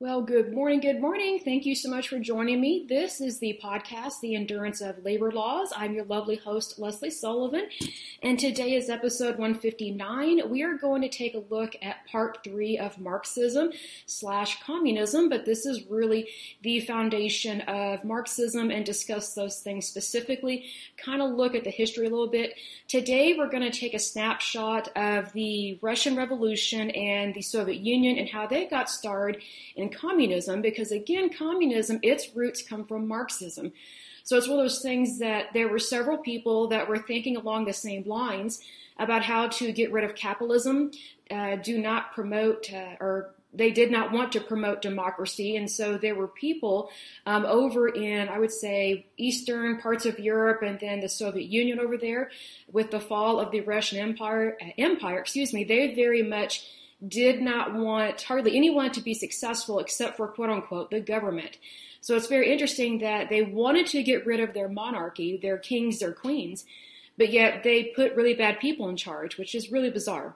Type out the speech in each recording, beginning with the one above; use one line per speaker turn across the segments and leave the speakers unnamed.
Well, good morning, good morning. Thank you so much for joining me. This is the podcast, The Endurance of Labor Laws. I'm your lovely host, Lesley Sullivan, and today is episode 159. We are going to take a look at part three of Marxism slash communism, but this is really the foundation of Marxism and discuss those things specifically, kind of look at the history a little bit. Today, we're going to take a snapshot of the Russian Revolution and the Soviet Union and how they got started in communism because again, communism, its roots come from Marxism. So it's one of those things that there were several people that were thinking along the same lines about how to get rid of capitalism, uh, do not promote uh, or they did not want to promote democracy, and so there were people um, over in, I would say, eastern parts of Europe, and then the Soviet Union over there, with the fall of the Russian Empire. Uh, empire, excuse me. They very much did not want hardly anyone to be successful except for quote unquote the government. So it's very interesting that they wanted to get rid of their monarchy, their kings, their queens, but yet they put really bad people in charge, which is really bizarre.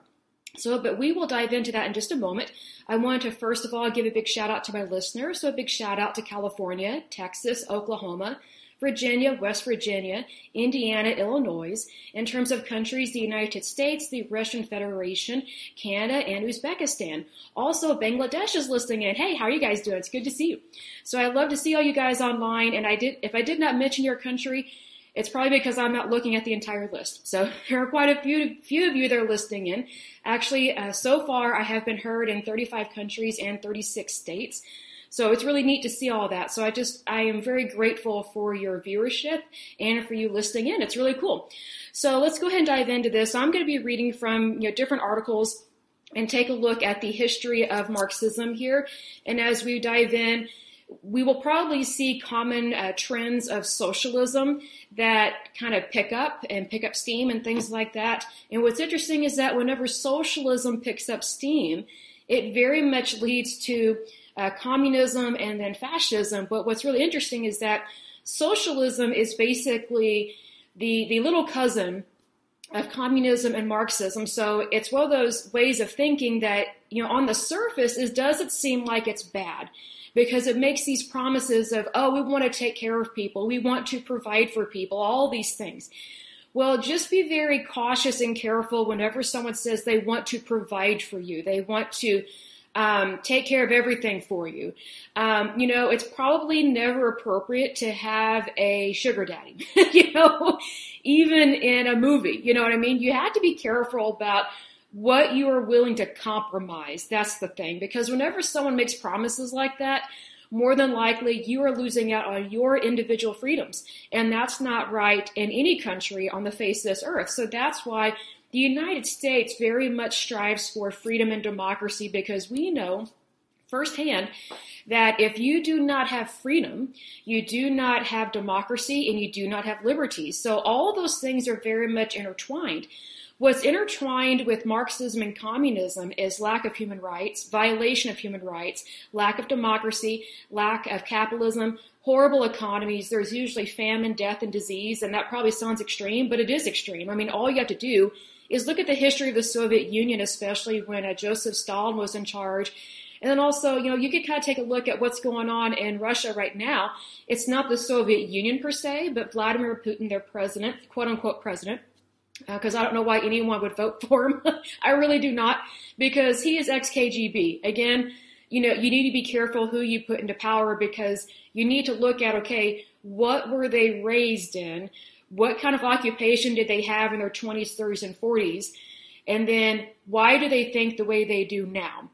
So, but we will dive into that in just a moment. I want to first of all give a big shout out to my listeners. So, a big shout out to California, Texas, Oklahoma, Virginia, West Virginia, Indiana, Illinois. In terms of countries, the United States, the Russian Federation, Canada, and Uzbekistan. Also, Bangladesh is listening in. Hey, how are you guys doing? It's good to see you. So I love to see all you guys online. And I did, if I did not mention your country, it's probably because I'm not looking at the entire list. So there are quite a few, few of you that are listening in. Actually, uh, so far I have been heard in 35 countries and 36 states. So it's really neat to see all that. So I just, I am very grateful for your viewership and for you listening in. It's really cool. So let's go ahead and dive into this. I'm going to be reading from, you know, different articles and take a look at the history of Marxism here. And as we dive in, we will probably see common uh, trends of socialism that kind of pick up and pick up steam and things like that. And what's interesting is that whenever socialism picks up steam, it very much leads to uh, communism and then fascism. But what's really interesting is that socialism is basically the, the little cousin of communism and Marxism. So it's one of those ways of thinking that, you know, on the surface is does it seem like it's bad? Because it makes these promises of, oh, we want to take care of people. We want to provide for people, all these things. Well, just be very cautious and careful whenever someone says they want to provide for you. They want to um, take care of everything for you. Um, you know, it's probably never appropriate to have a sugar daddy, you know, even in a movie, you know what I mean? You have to be careful about what you are willing to compromise. That's the thing. Because whenever someone makes promises like that, more than likely you are losing out on your individual freedoms. And that's not right in any country on the face of this earth. So that's why the United States very much strives for freedom and democracy because we know firsthand that if you do not have freedom, you do not have democracy and you do not have liberty. So all those things are very much intertwined. What's intertwined with Marxism and communism is lack of human rights, violation of human rights, lack of democracy, lack of capitalism, horrible economies. There's usually famine, death, and disease, and that probably sounds extreme, but it is extreme. I mean, all you have to do is look at the history of the Soviet Union, especially when uh, Joseph Stalin was in charge. And then also, you know, you could kind of take a look at what's going on in Russia right now. It's not the Soviet Union per se, but Vladimir Putin, their president, quote unquote president, because uh, I don't know why anyone would vote for him. I really do not, because he is ex KGB. Again, you know, you need to be careful who you put into power because you need to look at, okay, what were they raised in? What kind of occupation did they have in their 20s, 30s, and 40s? And then why do they think the way they do now?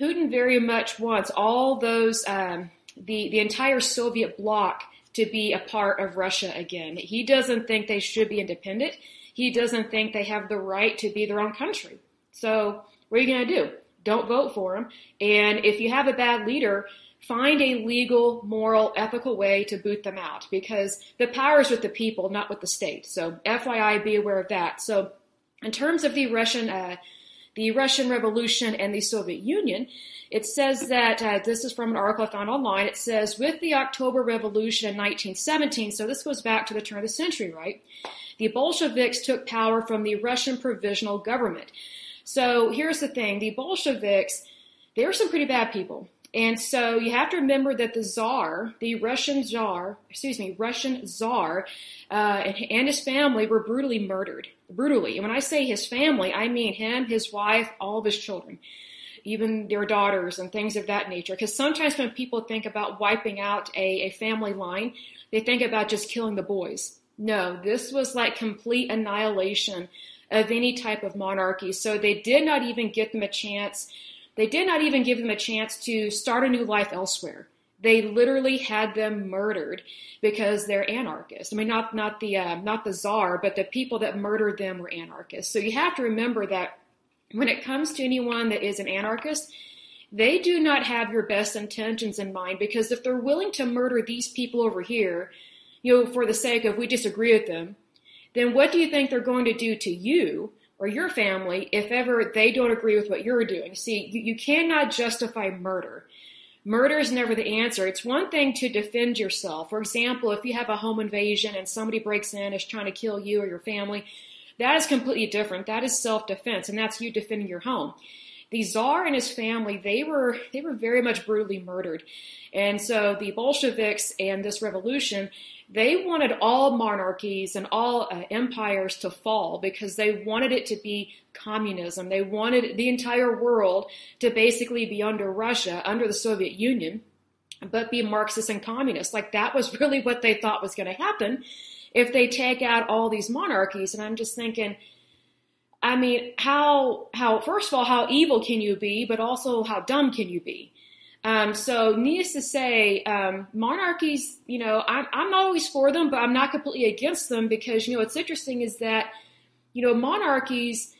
Putin very much wants all those, um, the, the entire Soviet bloc to be a part of Russia again. He doesn't think they should be independent. He doesn't think they have the right to be their own country. So what are you going to do? Don't vote for him. And if you have a bad leader, find a legal, moral, ethical way to boot them out because the power is with the people, not with the state. So FYI, be aware of that. So in terms of the Russian, uh, the Russian Revolution and the Soviet Union, it says that uh, this is from an article I found online. It says with the October Revolution in 1917, so this goes back to the turn of the century, right? The Bolsheviks took power from the Russian provisional government. So here's the thing: the Bolsheviks, they were some pretty bad people. And so you have to remember that the czar, the Russian czar, excuse me, Russian czar, uh, and, his family were brutally murdered. Brutally. And when I say his family, I mean him, his wife, all of his children, even their daughters and things of that nature. Because sometimes when people think about wiping out a, a family line, they think about just killing the boys. No, this was like complete annihilation of any type of monarchy. So they did not even give them a chance they did not even give them a chance to start a new life elsewhere. They literally had them murdered because they're anarchists. I mean, not not the uh, not the czar, but the people that murdered them were anarchists. So you have to remember that when it comes to anyone that is an anarchist, they do not have your best intentions in mind because if they're willing to murder these people over here, you know, for the sake of we disagree with them, then what do you think they're going to do to you or your family if ever they don't agree with what you're doing. See, you, you cannot justify murder. Murder is never the answer. It's one thing to defend yourself. For example, if you have a home invasion and somebody breaks in and is trying to kill you or your family, that is completely different. That is self-defense, and that's you defending your home. The Tsar and his family, they were they were very much brutally murdered. And so the Bolsheviks and this revolution, they wanted all monarchies and all uh, empires to fall because they wanted it to be communism. They wanted the entire world to basically be under Russia, under the Soviet Union, but be Marxist and communist. Like that was really what they thought was going to happen if they take out all these monarchies. And I'm just thinking, I mean, how, how, first of all, how evil can you be, but also how dumb can you be? Um, so, needless to say, um, monarchies, you know, I'm, I'm not always for them, but I'm not completely against them because, you know, what's interesting is that, you know, monarchies,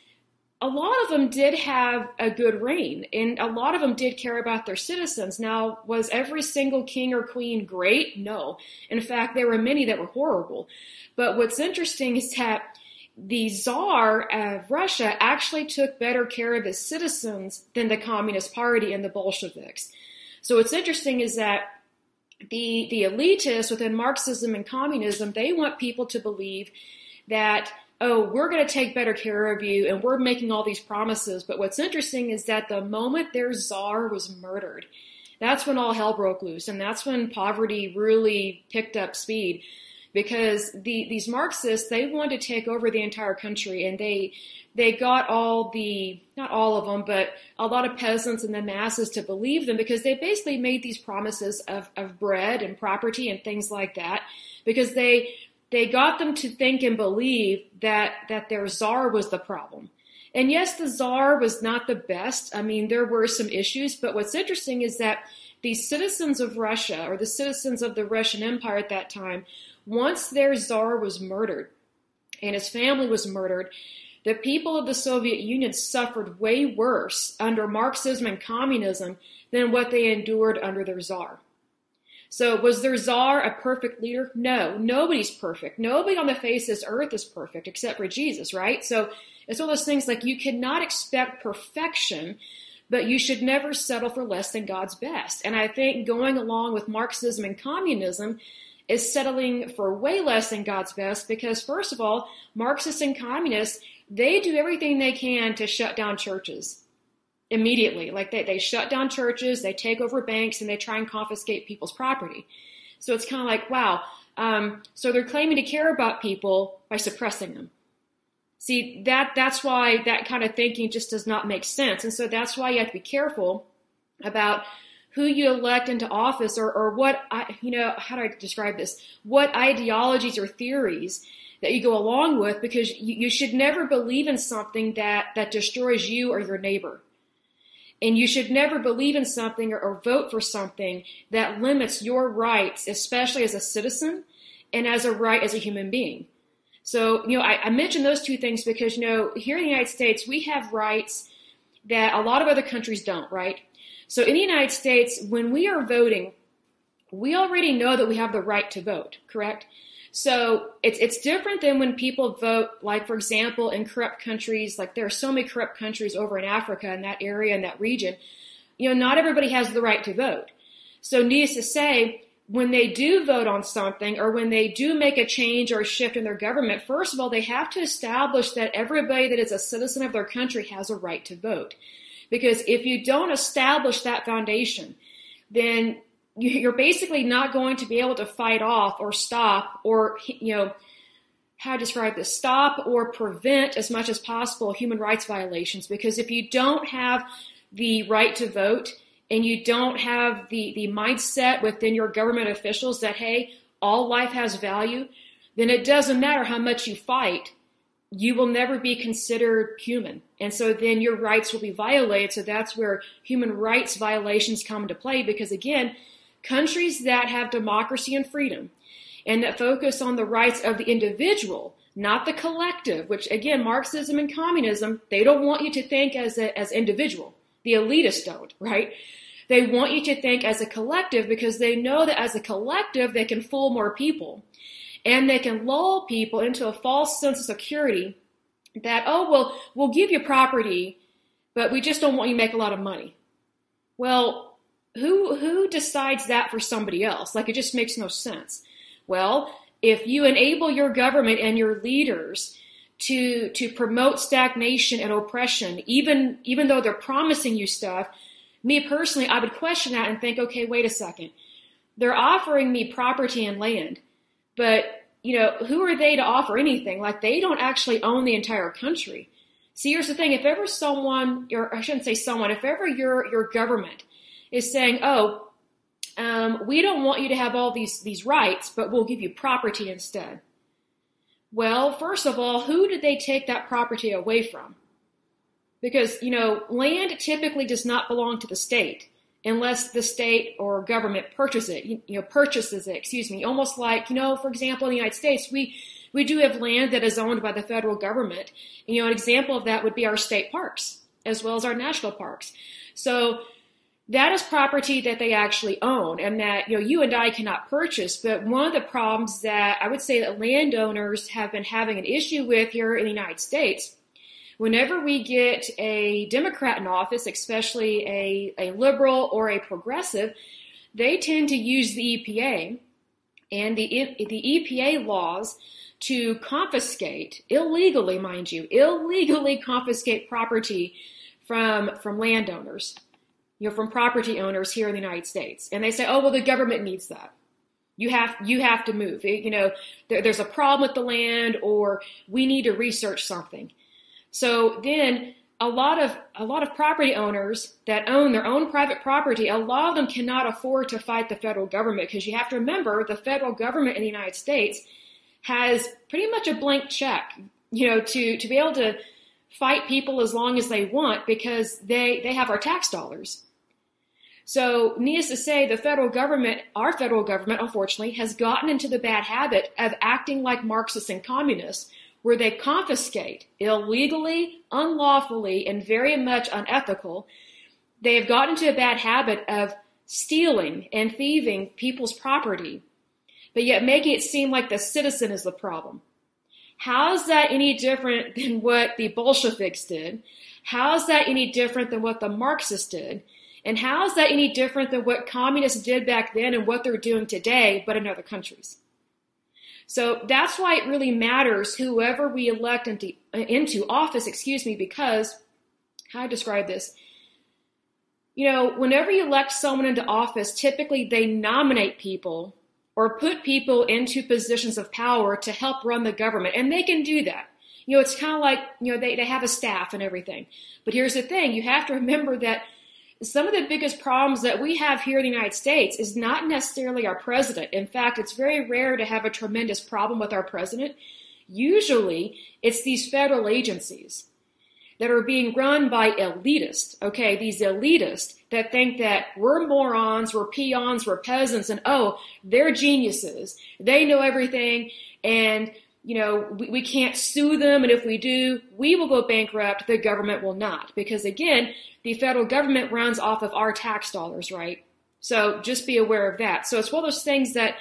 a lot of them did have a good reign and a lot of them did care about their citizens. Now, was every single king or queen great? No. In fact, there were many that were horrible. But what's interesting is that the Tsar of Russia actually took better care of his citizens than the Communist Party and the Bolsheviks. So what's interesting is that the the elitists within Marxism and communism, they want people to believe that oh, we're going to take better care of you and we're making all these promises. But what's interesting is that the moment their czar was murdered, that's when all hell broke loose and that's when poverty really picked up speed because the, these Marxists, they wanted to take over the entire country and they, they got all the, not all of them, but a lot of peasants and the masses to believe them because they basically made these promises of, of bread and property and things like that because they, they got them to think and believe that, that their czar was the problem. And yes, the czar was not the best. I mean, there were some issues, but what's interesting is that the citizens of Russia or the citizens of the Russian Empire at that time, once their czar was murdered and his family was murdered, the people of the Soviet Union suffered way worse under Marxism and communism than what they endured under their czar. So was their czar a perfect leader? No, nobody's perfect. Nobody on the face of this earth is perfect except for Jesus, right? So it's one of those things like you cannot expect perfection, but you should never settle for less than God's best. And I think going along with Marxism and communism is settling for way less than God's best because first of all, Marxists and communists they do everything they can to shut down churches immediately. Like they, they shut down churches, they take over banks, and they try and confiscate people's property. So it's kind of like, wow. Um, so they're claiming to care about people by suppressing them. See, that, that's why that kind of thinking just does not make sense. And so that's why you have to be careful about who you elect into office or, or what, I, you know, how do I describe this? What ideologies or theories that you go along with because you, you should never believe in something that, that destroys you or your neighbor. And you should never believe in something or, or vote for something that limits your rights, especially as a citizen and as a right as a human being. So, you know, I, I mentioned those two things because, you know, here in the United States, we have rights that a lot of other countries don't, right? So in the United States, when we are voting, we already know that we have the right to vote, correct? So it's it's different than when people vote, like for example, in corrupt countries, like there are so many corrupt countries over in Africa in that area in that region. You know, not everybody has the right to vote. So needless to say, when they do vote on something or when they do make a change or a shift in their government, first of all, they have to establish that everybody that is a citizen of their country has a right to vote. Because if you don't establish that foundation, then you're basically not going to be able to fight off or stop or, you know, how to describe this stop or prevent as much as possible human rights violations. Because if you don't have the right to vote and you don't have the, the mindset within your government officials that hey all life has value then it doesn't matter how much you fight you will never be considered human and so then your rights will be violated so that's where human rights violations come into play because again countries that have democracy and freedom and that focus on the rights of the individual, not the collective, which again, Marxism and communism, they don't want you to think as a, as individual. The elitists don't, right? They want you to think as a collective because they know that as a collective, they can fool more people and they can lull people into a false sense of security that, oh, well, we'll give you property, but we just don't want you to make a lot of money. Well, who, who decides that for somebody else? Like it just makes no sense. Well, if you enable your government and your leaders to to promote stagnation and oppression, even even though they're promising you stuff, me personally, I would question that and think, okay, wait a second. They're offering me property and land, but you know, who are they to offer anything? Like they don't actually own the entire country. See, here's the thing: if ever someone, or I shouldn't say someone, if ever your your government is saying, "Oh, um, we don't want you to have all these, these rights, but we'll give you property instead. Well, first of all, who did they take that property away from? Because, you know, land typically does not belong to the state unless the state or government purchases it, you, know, purchases it, excuse me. Almost like, you know, for example, in the United States, we, we do have land that is owned by the federal government. You know, an example of that would be our state parks as well as our national parks. So that is property that they actually own and that you know you and I cannot purchase. But one of the problems that I would say that landowners have been having an issue with here in the United States, whenever we get a Democrat in office, especially a, a liberal or a progressive, they tend to use the EPA and the the EPA laws to confiscate illegally, mind you, illegally confiscate property from from landowners you know, from property owners here in the United States. And they say, oh, well, the government needs that. You have, you have to move. You know, there, there's a problem with the land or we need to research something. So then a lot of, a lot of property owners that own their own private property, a lot of them cannot afford to fight the federal government because you have to remember the federal government in the United States has pretty much a blank check, you know, to, to be able to fight people as long as they want because they, they have our tax dollars. So, needless to say, the federal government, our federal government, unfortunately, has gotten into the bad habit of acting like Marxists and communists, where they confiscate illegally, unlawfully, and very much unethical. They have gotten into a bad habit of stealing and thieving people's property, but yet making it seem like the citizen is the problem. How is that any different than what the Bolsheviks did? How is that any different than what the Marxists did? And how is that any different than what communists did back then and what they're doing today, but in other countries? So that's why it really matters whoever we elect into, into office, excuse me, because how I describe this. You know, whenever you elect someone into office, typically they nominate people or put people into positions of power to help run the government. And they can do that. You know, it's kind of like, you know, they, they have a staff and everything. But here's the thing. You have to remember that some of the biggest problems that we have here in the United States is not necessarily our president. In fact, it's very rare to have a tremendous problem with our president. Usually, it's these federal agencies that are being run by elitists, okay? These elitists that think that we're morons, we're peons, we're peasants, and oh, they're geniuses. They know everything, and you know, we, we can't sue them, and if we do, we will go bankrupt, the government will not. Because again, the federal government runs off of our tax dollars, right? So just be aware of that. So it's one of those things that,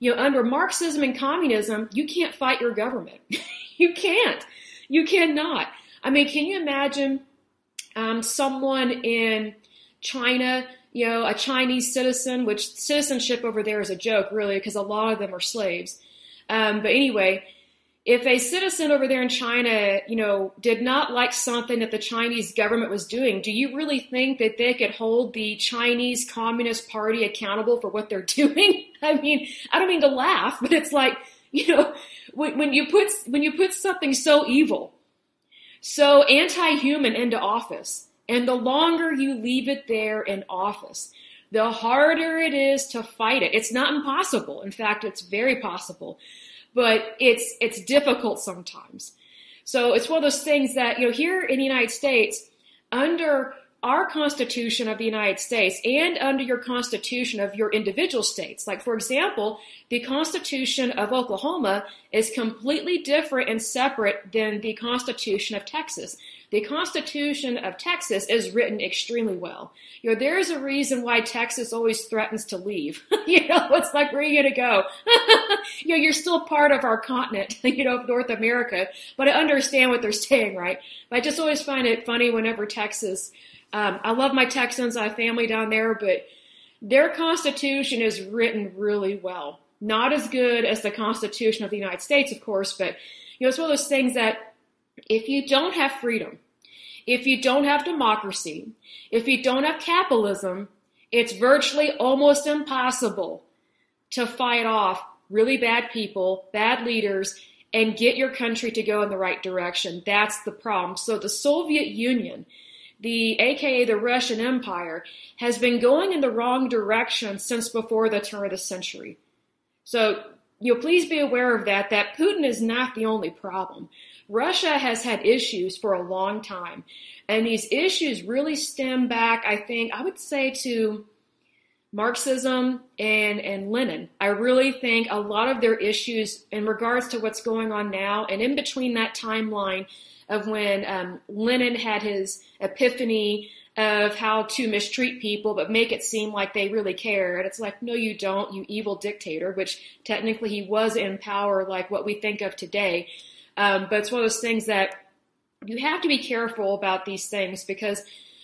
you know, under Marxism and communism, you can't fight your government. you can't. You cannot. I mean, can you imagine um, someone in China, you know, a Chinese citizen, which citizenship over there is a joke, really, because a lot of them are slaves. Um, but anyway, if a citizen over there in China, you know, did not like something that the Chinese government was doing, do you really think that they could hold the Chinese Communist Party accountable for what they're doing? I mean, I don't mean to laugh, but it's like, you know, when, when you put when you put something so evil, so anti-human into office, and the longer you leave it there in office, the harder it is to fight it. It's not impossible. In fact, it's very possible but it's it's difficult sometimes. So it's one of those things that you know here in the United States, under our Constitution of the United States and under your Constitution of your individual states. Like, for example, the Constitution of Oklahoma is completely different and separate than the Constitution of Texas. The Constitution of Texas is written extremely well. You know, there's a reason why Texas always threatens to leave. you know, it's like, where are you going to go? you know, you're still part of our continent, you know, North America, but I understand what they're saying, right? But I just always find it funny whenever Texas, um, I love my Texans, I have family down there, but their Constitution is written really well. Not as good as the Constitution of the United States, of course, but, you know, it's one of those things that if you don't have freedom, if you don't have democracy, if you don't have capitalism, it's virtually almost impossible to fight off really bad people, bad leaders, and get your country to go in the right direction. That's the problem. So the Soviet Union, the aka the Russian Empire, has been going in the wrong direction since before the turn of the century. So you please be aware of that, that Putin is not the only problem. Russia has had issues for a long time. And these issues really stem back, I think, I would say to Marxism and, and Lenin. I really think a lot of their issues in regards to what's going on now and in between that timeline of when um, Lenin had his epiphany of how to mistreat people but make it seem like they really care. And it's like, no, you don't, you evil dictator, which technically he was in power like what we think of today. Um, but it's one of those things that you have to be careful about these things because,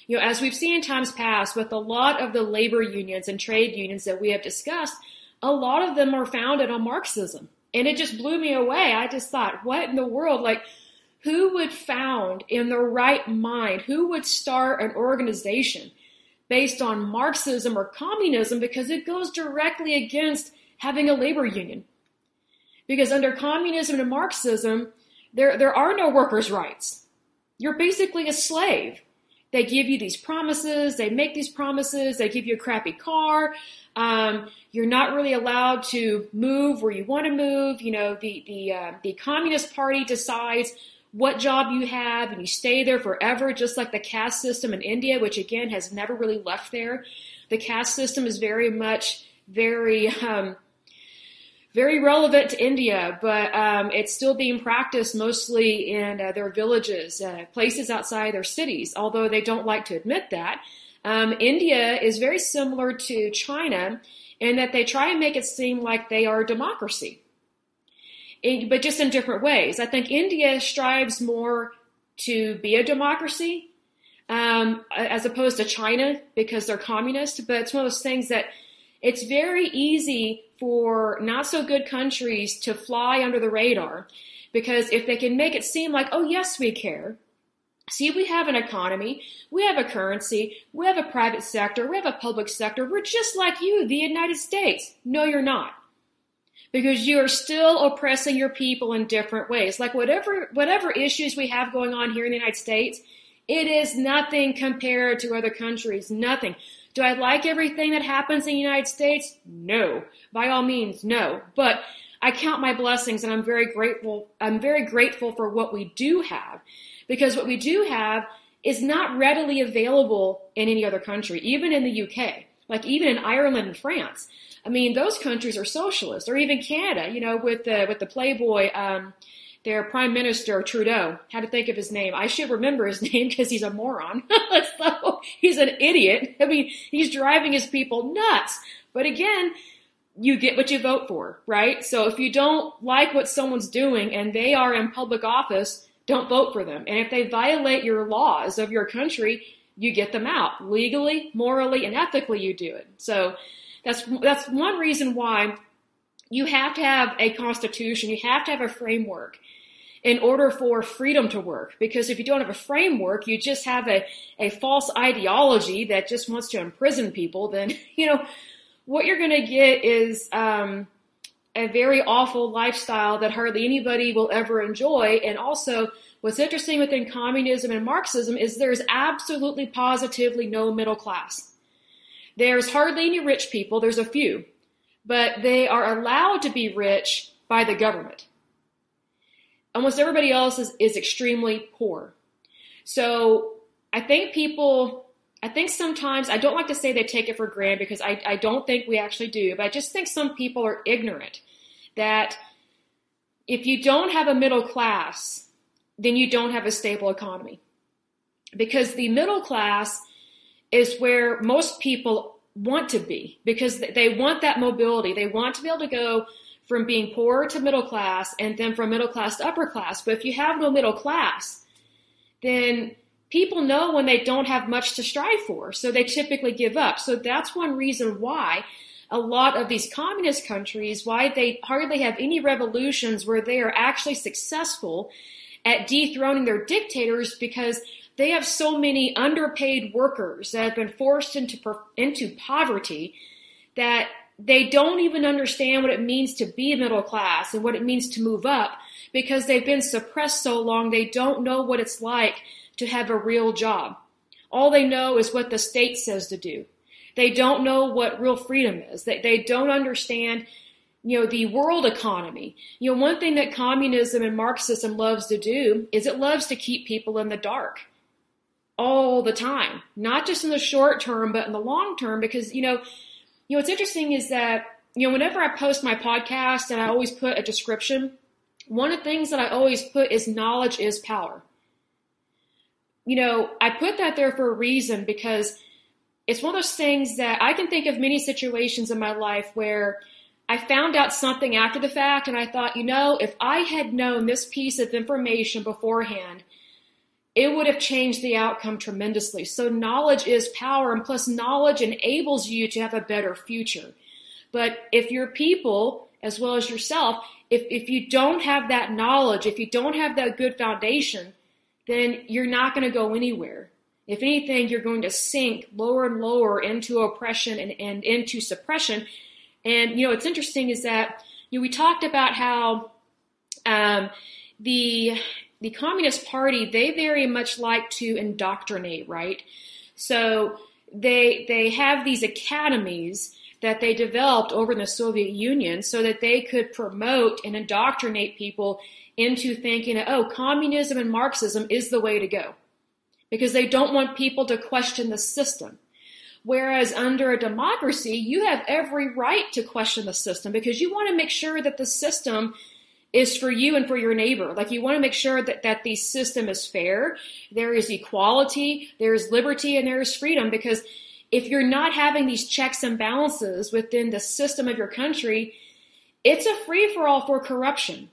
you know, as we've seen in times past with a lot of the labor unions and trade unions that we have discussed, a lot of them are founded on Marxism. And it just blew me away. I just thought, what in the world? Like, who would found in their right mind, who would start an organization based on Marxism or communism because it goes directly against having a labor union? Because under communism and Marxism, there, there are no workers' rights. You're basically a slave. They give you these promises, they make these promises, they give you a crappy car. Um, you're not really allowed to move where you want to move. You know, the, the, uh, the Communist Party decides what job you have and you stay there forever, just like the caste system in India, which again has never really left there. The caste system is very much very um, very relevant to India, but um, it's still being practiced mostly in uh, their villages, uh, places outside their cities, although they don't like to admit that. Um, India is very similar to China in that they try and make it seem like they are a democracy, it, but just in different ways. I think India strives more to be a democracy um, as opposed to China because they're communist, but it's one of those things that it's very easy for not so good countries to fly under the radar because if they can make it seem like, oh, yes, we care. See, we have an economy, we have a currency, we have a private sector, we have a public sector. We're just like you, the United States. No, you're not. Because you are still oppressing your people in different ways. Like whatever, whatever issues we have going on here in the United States, it is nothing compared to other countries. Nothing. Do I like everything that happens in the United States? No. By all means, no. But I count my blessings and I'm very grateful. I'm very grateful for what we do have because what we do have is not readily available in any other country, even in the UK, like even in Ireland and France. I mean, those countries are socialist, or even Canada, you know, with the with the Playboy um, their prime minister Trudeau. Had to think of his name. I should remember his name because he's a moron. so he's an idiot. I mean, he's driving his people nuts. But again, you get what you vote for, right? So if you don't like what someone's doing and they are in public office, don't vote for them. And if they violate your laws of your country, you get them out legally, morally, and ethically. You do it. So that's that's one reason why you have to have a constitution. You have to have a framework in order for freedom to work. Because if you don't have a framework, you just have a, a false ideology that just wants to imprison people, then, you know, what you're going to get is um, a very awful lifestyle that hardly anybody will ever enjoy. And also, what's interesting within communism and Marxism is there's absolutely positively no middle class. There's hardly any rich people, there's a few, but they are allowed to be rich by the government almost everybody else is, is extremely poor. So I think people, I think sometimes, I don't like to say they take it for granted because I, I don't think we actually do, but I just think some people are ignorant that if you don't have a middle class, then you don't have a stable economy. Because the middle class is where most people want to be because they want that mobility. They want to be able to go from being poor to middle class and then from middle class to upper class. But if you have no middle class, then people know when they don't have much to strive for. So they typically give up. So that's one reason why a lot of these communist countries, why they hardly have any revolutions where they are actually successful at dethroning their dictators because they have so many underpaid workers that have been forced into, into poverty that they don't even understand what it means to be middle class and what it means to move up because they've been suppressed so long they don't know what it's like to have a real job. All they know is what the state says to do. They don't know what real freedom is. They, they don't understand, you know, the world economy. You know, one thing that communism and Marxism loves to do is it loves to keep people in the dark all the time, not just in the short term, but in the long term, because, you know, you know, what's interesting is that, you know, whenever I post my podcast and I always put a description, one of the things that I always put is knowledge is power. You know, I put that there for a reason because it's one of those things that I can think of many situations in my life where I found out something after the fact and I thought, you know, if I had known this piece of information beforehand, it would have changed the outcome tremendously. So knowledge is power and plus knowledge enables you to have a better future. But if your people, as well as yourself, if, if you don't have that knowledge, if you don't have that good foundation, then you're not going to go anywhere. If anything, you're going to sink lower and lower into oppression and, and into suppression. And, you know, what's interesting is that, you know, we talked about how, um, the the Communist Party, they very much like to indoctrinate, right? So they they have these academies that they developed over in the Soviet Union so that they could promote and indoctrinate people into thinking, oh, communism and Marxism is the way to go. Because they don't want people to question the system. Whereas under a democracy, you have every right to question the system because you want to make sure that the system is for you and for your neighbor. Like you want to make sure that, that the system is fair. There is equality, there is liberty, and there is freedom because if you're not having these checks and balances within the system of your country, it's a free for all for corruption,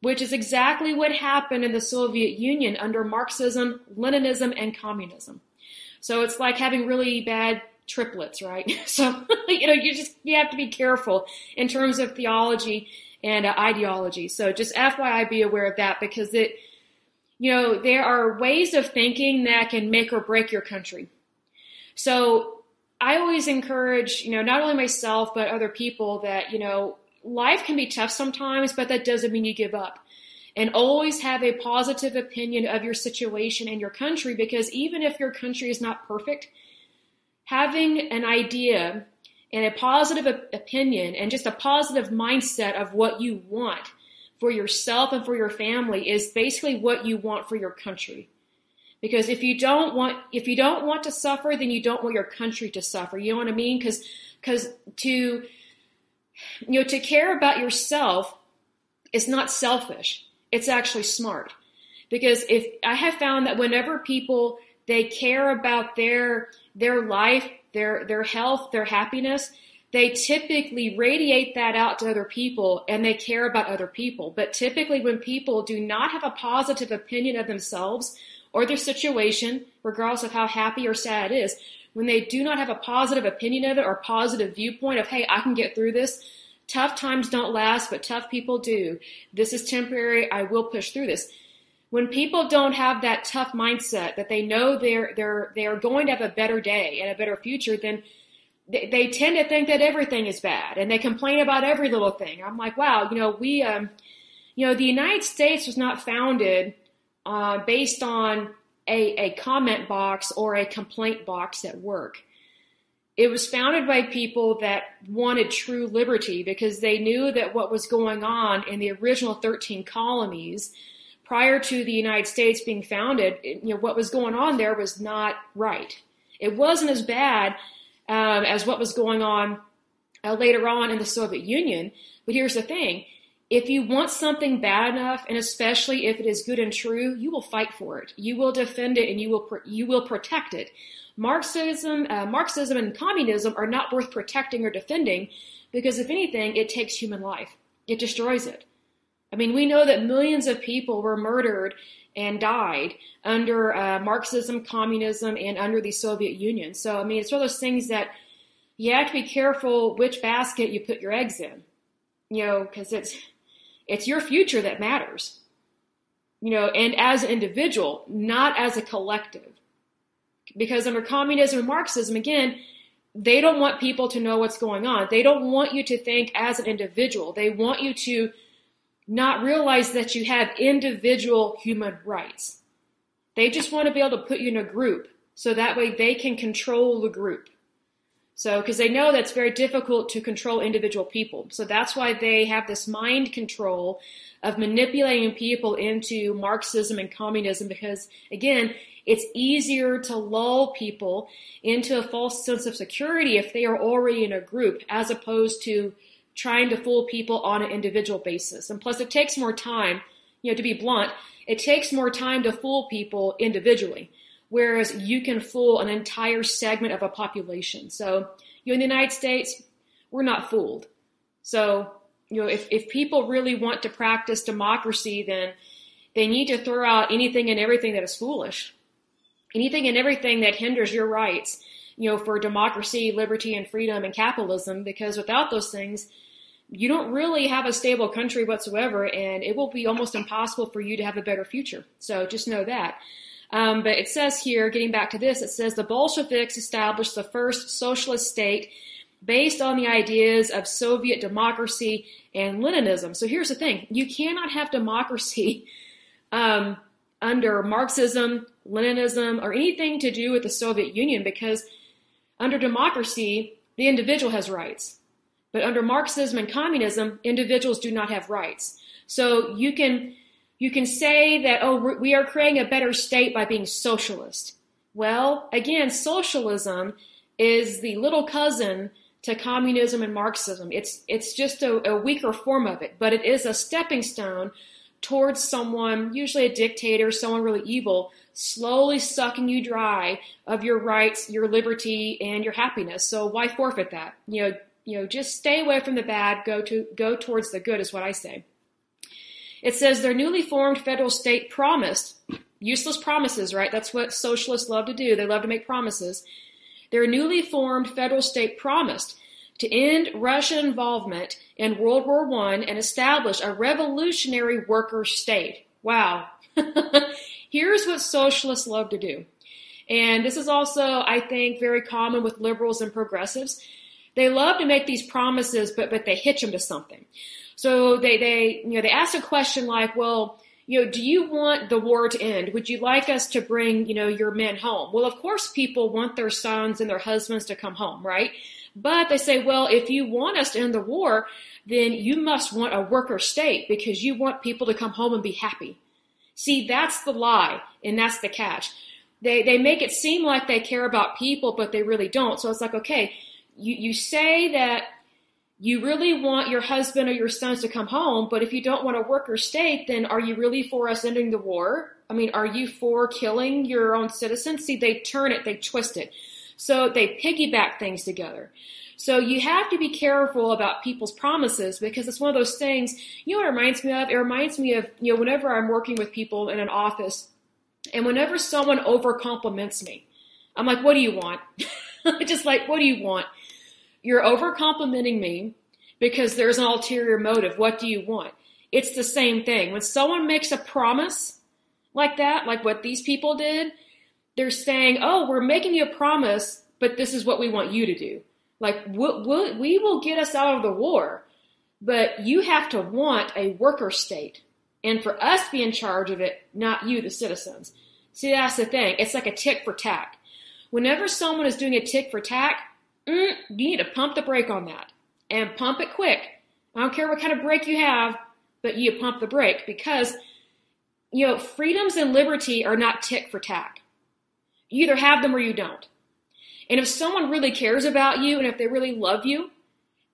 which is exactly what happened in the Soviet Union under Marxism, Leninism, and communism. So it's like having really bad triplets, right? So, you know, you just, you have to be careful in terms of theology and uh, ideology. So just FYI, be aware of that because it, you know, there are ways of thinking that can make or break your country. So I always encourage, you know, not only myself, but other people that, you know, life can be tough sometimes, but that doesn't mean you give up. And always have a positive opinion of your situation and your country because even if your country is not perfect, having an idea and a positive opinion and just a positive mindset of what you want for yourself and for your family is basically what you want for your country. Because if you don't want, if you don't want to suffer, then you don't want your country to suffer. You know what I mean? Because, because to, you know, to care about yourself is not selfish. It's actually smart. Because if I have found that whenever people, they care about their, their life, their their health, their happiness, they typically radiate that out to other people and they care about other people. But typically when people do not have a positive opinion of themselves or their situation, regardless of how happy or sad it is, when they do not have a positive opinion of it or positive viewpoint of, hey, I can get through this, Tough times don't last, but tough people do. This is temporary. I will push through this. When people don't have that tough mindset that they know they're they're they're going to have a better day and a better future, then they, they tend to think that everything is bad and they complain about every little thing. I'm like, wow, you know, we, um, you know, the United States was not founded uh, based on a, a comment box or a complaint box at work. It was founded by people that wanted true liberty because they knew that what was going on in the original 13 colonies prior to the United States being founded, you know, what was going on there was not right. It wasn't as bad um, as what was going on uh, later on in the Soviet Union. But here's the thing if you want something bad enough, and especially if it is good and true, you will fight for it. You will defend it, and you will you will protect it. Marxism, uh, Marxism, and communism are not worth protecting or defending because, if anything, it takes human life. It destroys it. I mean, we know that millions of people were murdered and died under uh, Marxism, communism, and under the Soviet Union. So, I mean, it's one of those things that you have to be careful which basket you put your eggs in, you know, because it's it's your future that matters, you know, and as an individual, not as a collective. Because under communism and Marxism, again, they don't want people to know what's going on. They don't want you to think as an individual. They want you to not realize that you have individual human rights. They just want to be able to put you in a group so that way they can control the group. So, because they know that's very difficult to control individual people. So that's why they have this mind control of manipulating people into Marxism and communism because, again, it's easier to lull people into a false sense of security if they are already in a group as opposed to trying to fool people on an individual basis. And plus, it takes more time, you know, to be blunt, it takes more time to fool people individually, whereas you can fool an entire segment of a population. So, you know, in the United States, we're not fooled. So, you know, if, if people really want to practice democracy, then they need to throw out anything and everything that is foolish, anything and everything that hinders your rights, you know, for democracy, liberty, and freedom and capitalism, because without those things, you don't really have a stable country whatsoever, and it will be almost impossible for you to have a better future. So just know that. Um, but it says here, getting back to this, it says the Bolsheviks established the first socialist state based on the ideas of Soviet democracy and Leninism. So here's the thing you cannot have democracy um, under Marxism, Leninism, or anything to do with the Soviet Union because under democracy, the individual has rights. But under Marxism and communism, individuals do not have rights. So you can you can say that oh we are creating a better state by being socialist. Well, again, socialism is the little cousin to communism and Marxism. It's it's just a, a weaker form of it, but it is a stepping stone towards someone, usually a dictator, someone really evil, slowly sucking you dry of your rights, your liberty, and your happiness. So why forfeit that? You know, you know, just stay away from the bad, go to go towards the good is what I say. It says their newly formed federal state promised useless promises, right? That's what socialists love to do. They love to make promises. Their newly formed federal state promised to end Russian involvement in World War I and establish a revolutionary worker state. Wow. Here's what socialists love to do. And this is also, I think, very common with liberals and progressives. They love to make these promises, but but they hitch them to something. So they they you know they ask a question like, well, you know, do you want the war to end? Would you like us to bring you know your men home? Well, of course, people want their sons and their husbands to come home, right? But they say, well, if you want us to end the war, then you must want a worker state because you want people to come home and be happy. See, that's the lie, and that's the catch. They they make it seem like they care about people, but they really don't. So it's like, okay, you, you say that you really want your husband or your sons to come home, but if you don't want a worker state, then are you really for us ending the war? I mean, are you for killing your own citizens? See, they turn it, they twist it. So they piggyback things together. So you have to be careful about people's promises because it's one of those things, you know what it reminds me of? It reminds me of, you know, whenever I'm working with people in an office and whenever someone over compliments me, I'm like, what do you want? Just like, what do you want? You're over complimenting me because there's an ulterior motive. What do you want? It's the same thing. When someone makes a promise like that, like what these people did, they're saying, oh, we're making you a promise, but this is what we want you to do. Like, we'll, we'll, we will get us out of the war, but you have to want a worker state. And for us to be in charge of it, not you, the citizens. See, that's the thing. It's like a tick for tack. Whenever someone is doing a tick for tack, mm, you need to pump the brake on that and pump it quick. I don't care what kind of brake you have, but you pump the brake because, you know, freedoms and liberty are not tick for tack. You either have them or you don't. And if someone really cares about you and if they really love you,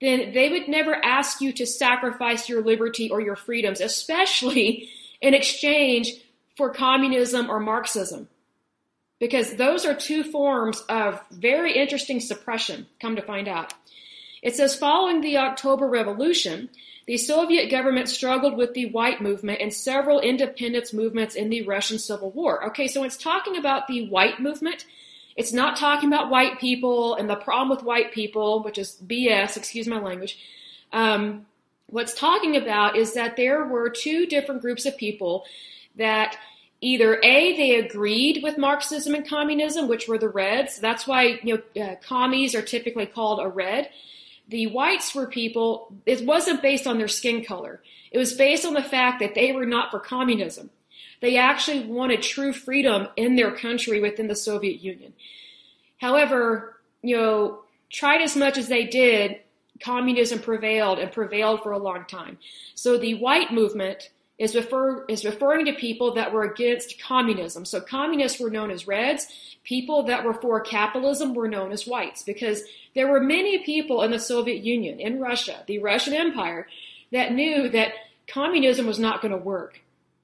then they would never ask you to sacrifice your liberty or your freedoms, especially in exchange for communism or Marxism. Because those are two forms of very interesting suppression, come to find out. It says following the October Revolution, the Soviet government struggled with the white movement and several independence movements in the Russian Civil War. Okay, so it's talking about the white movement. It's not talking about white people and the problem with white people, which is BS, excuse my language. Um, what's talking about is that there were two different groups of people that either A, they agreed with Marxism and communism, which were the Reds. That's why, you know, uh, commies are typically called a Red the whites were people, it wasn't based on their skin color. It was based on the fact that they were not for communism. They actually wanted true freedom in their country within the Soviet Union. However, you know, tried as much as they did, communism prevailed and prevailed for a long time. So the white movement is, refer, is referring to people that were against communism. So communists were known as reds. People that were for capitalism were known as whites because there were many people in the Soviet Union, in Russia, the Russian Empire, that knew that communism was not going to work.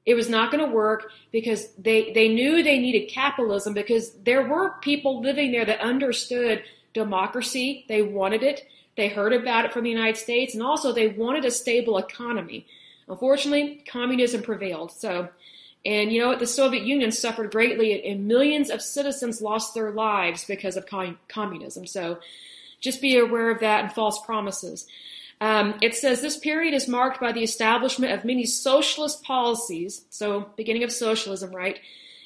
It was not going to work because they, they knew they needed capitalism because there were people living there that understood democracy. They wanted it. They heard about it from the United States and also they wanted a stable economy. Unfortunately, communism prevailed. So, and you know what? The Soviet Union suffered greatly, and millions of citizens lost their lives because of com- communism. So, just be aware of that and false promises. Um, it says this period is marked by the establishment of many socialist policies, so beginning of socialism, right?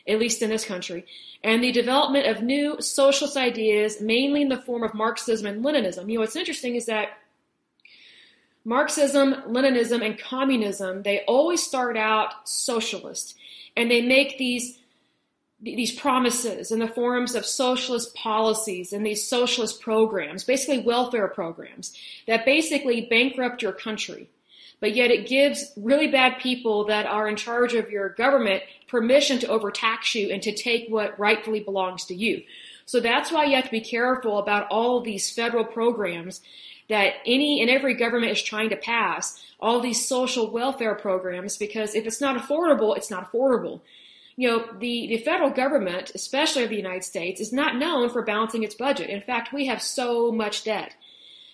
At least in this country, and the development of new socialist ideas, mainly in the form of Marxism and Leninism. You know, what's interesting is that Marxism, Leninism, and communism, they always start out socialist. And they make these, these promises in the forms of socialist policies and these socialist programs, basically welfare programs, that basically bankrupt your country. But yet it gives really bad people that are in charge of your government permission to overtax you and to take what rightfully belongs to you. So that's why you have to be careful about all of these federal programs that any and every government is trying to pass all these social welfare programs because if it's not affordable, it's not affordable. You know, the, the federal government, especially the United States, is not known for balancing its budget. In fact, we have so much debt.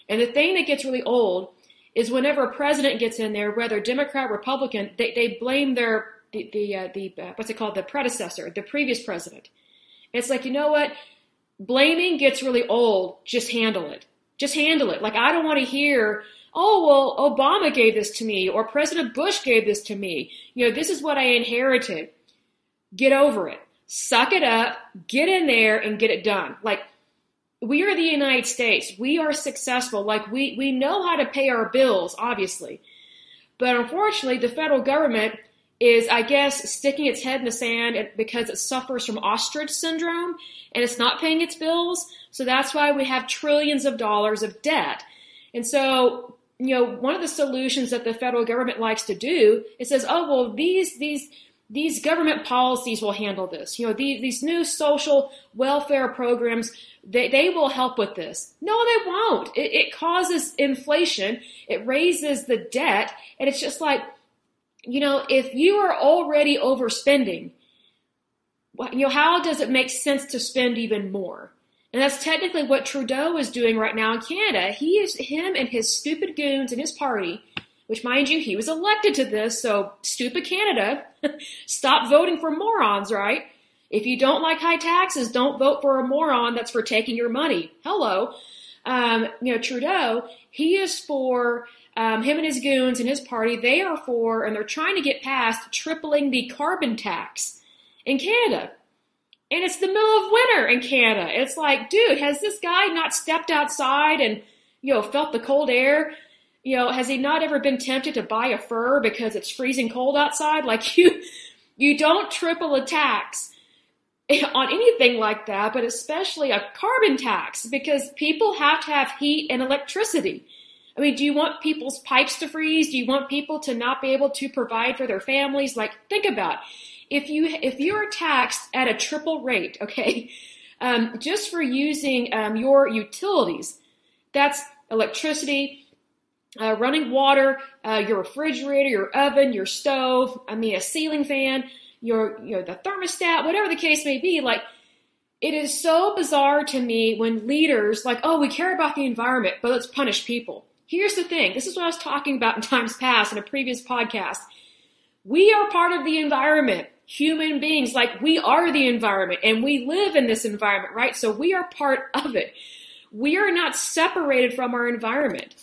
And the thing that gets really old is whenever a president gets in there, whether Democrat, Republican, they, they blame their, the, the, uh, the uh, what's it called, the predecessor, the previous president. It's like, you know what? Blaming gets really old. Just handle it. Just handle it. Like, I don't want to hear, oh, well, Obama gave this to me or President Bush gave this to me. You know, this is what I inherited. Get over it. Suck it up, get in there and get it done. Like, we are the United States. We are successful. Like, we, we know how to pay our bills, obviously. But unfortunately, the federal government is, I guess, sticking its head in the sand because it suffers from ostrich syndrome and it's not paying its bills. So that's why we have trillions of dollars of debt. And so, you know, one of the solutions that the federal government likes to do, it says, oh, well, these, these, these government policies will handle this. You know, these, these new social welfare programs, they, they will help with this. No, they won't. It, it causes inflation. It raises the debt. And it's just like, you know, if you are already overspending, you know, how does it make sense to spend even more? And that's technically what Trudeau is doing right now in Canada. He is, him and his stupid goons and his party, which mind you, he was elected to this, so stupid Canada, stop voting for morons, right? If you don't like high taxes, don't vote for a moron that's for taking your money. Hello. um, you know, Trudeau, he is for um, him and his goons and his party. They are for, and they're trying to get past tripling the carbon tax in Canada. And it's the middle of winter in Canada. It's like, dude, has this guy not stepped outside and, you know, felt the cold air? You know, has he not ever been tempted to buy a fur because it's freezing cold outside? Like you, you don't triple a tax on anything like that, but especially a carbon tax because people have to have heat and electricity. I mean, do you want people's pipes to freeze? Do you want people to not be able to provide for their families? Like, think about it if you if you're taxed at a triple rate, okay, um, just for using um, your utilities, that's electricity, uh, running water, uh, your refrigerator, your oven, your stove. I mean, a ceiling fan, your you know the thermostat, whatever the case may be. Like, it is so bizarre to me when leaders like, oh, we care about the environment, but let's punish people. Here's the thing. This is what I was talking about in times past in a previous podcast. We are part of the environment human beings. Like we are the environment and we live in this environment, right? So we are part of it. We are not separated from our environment.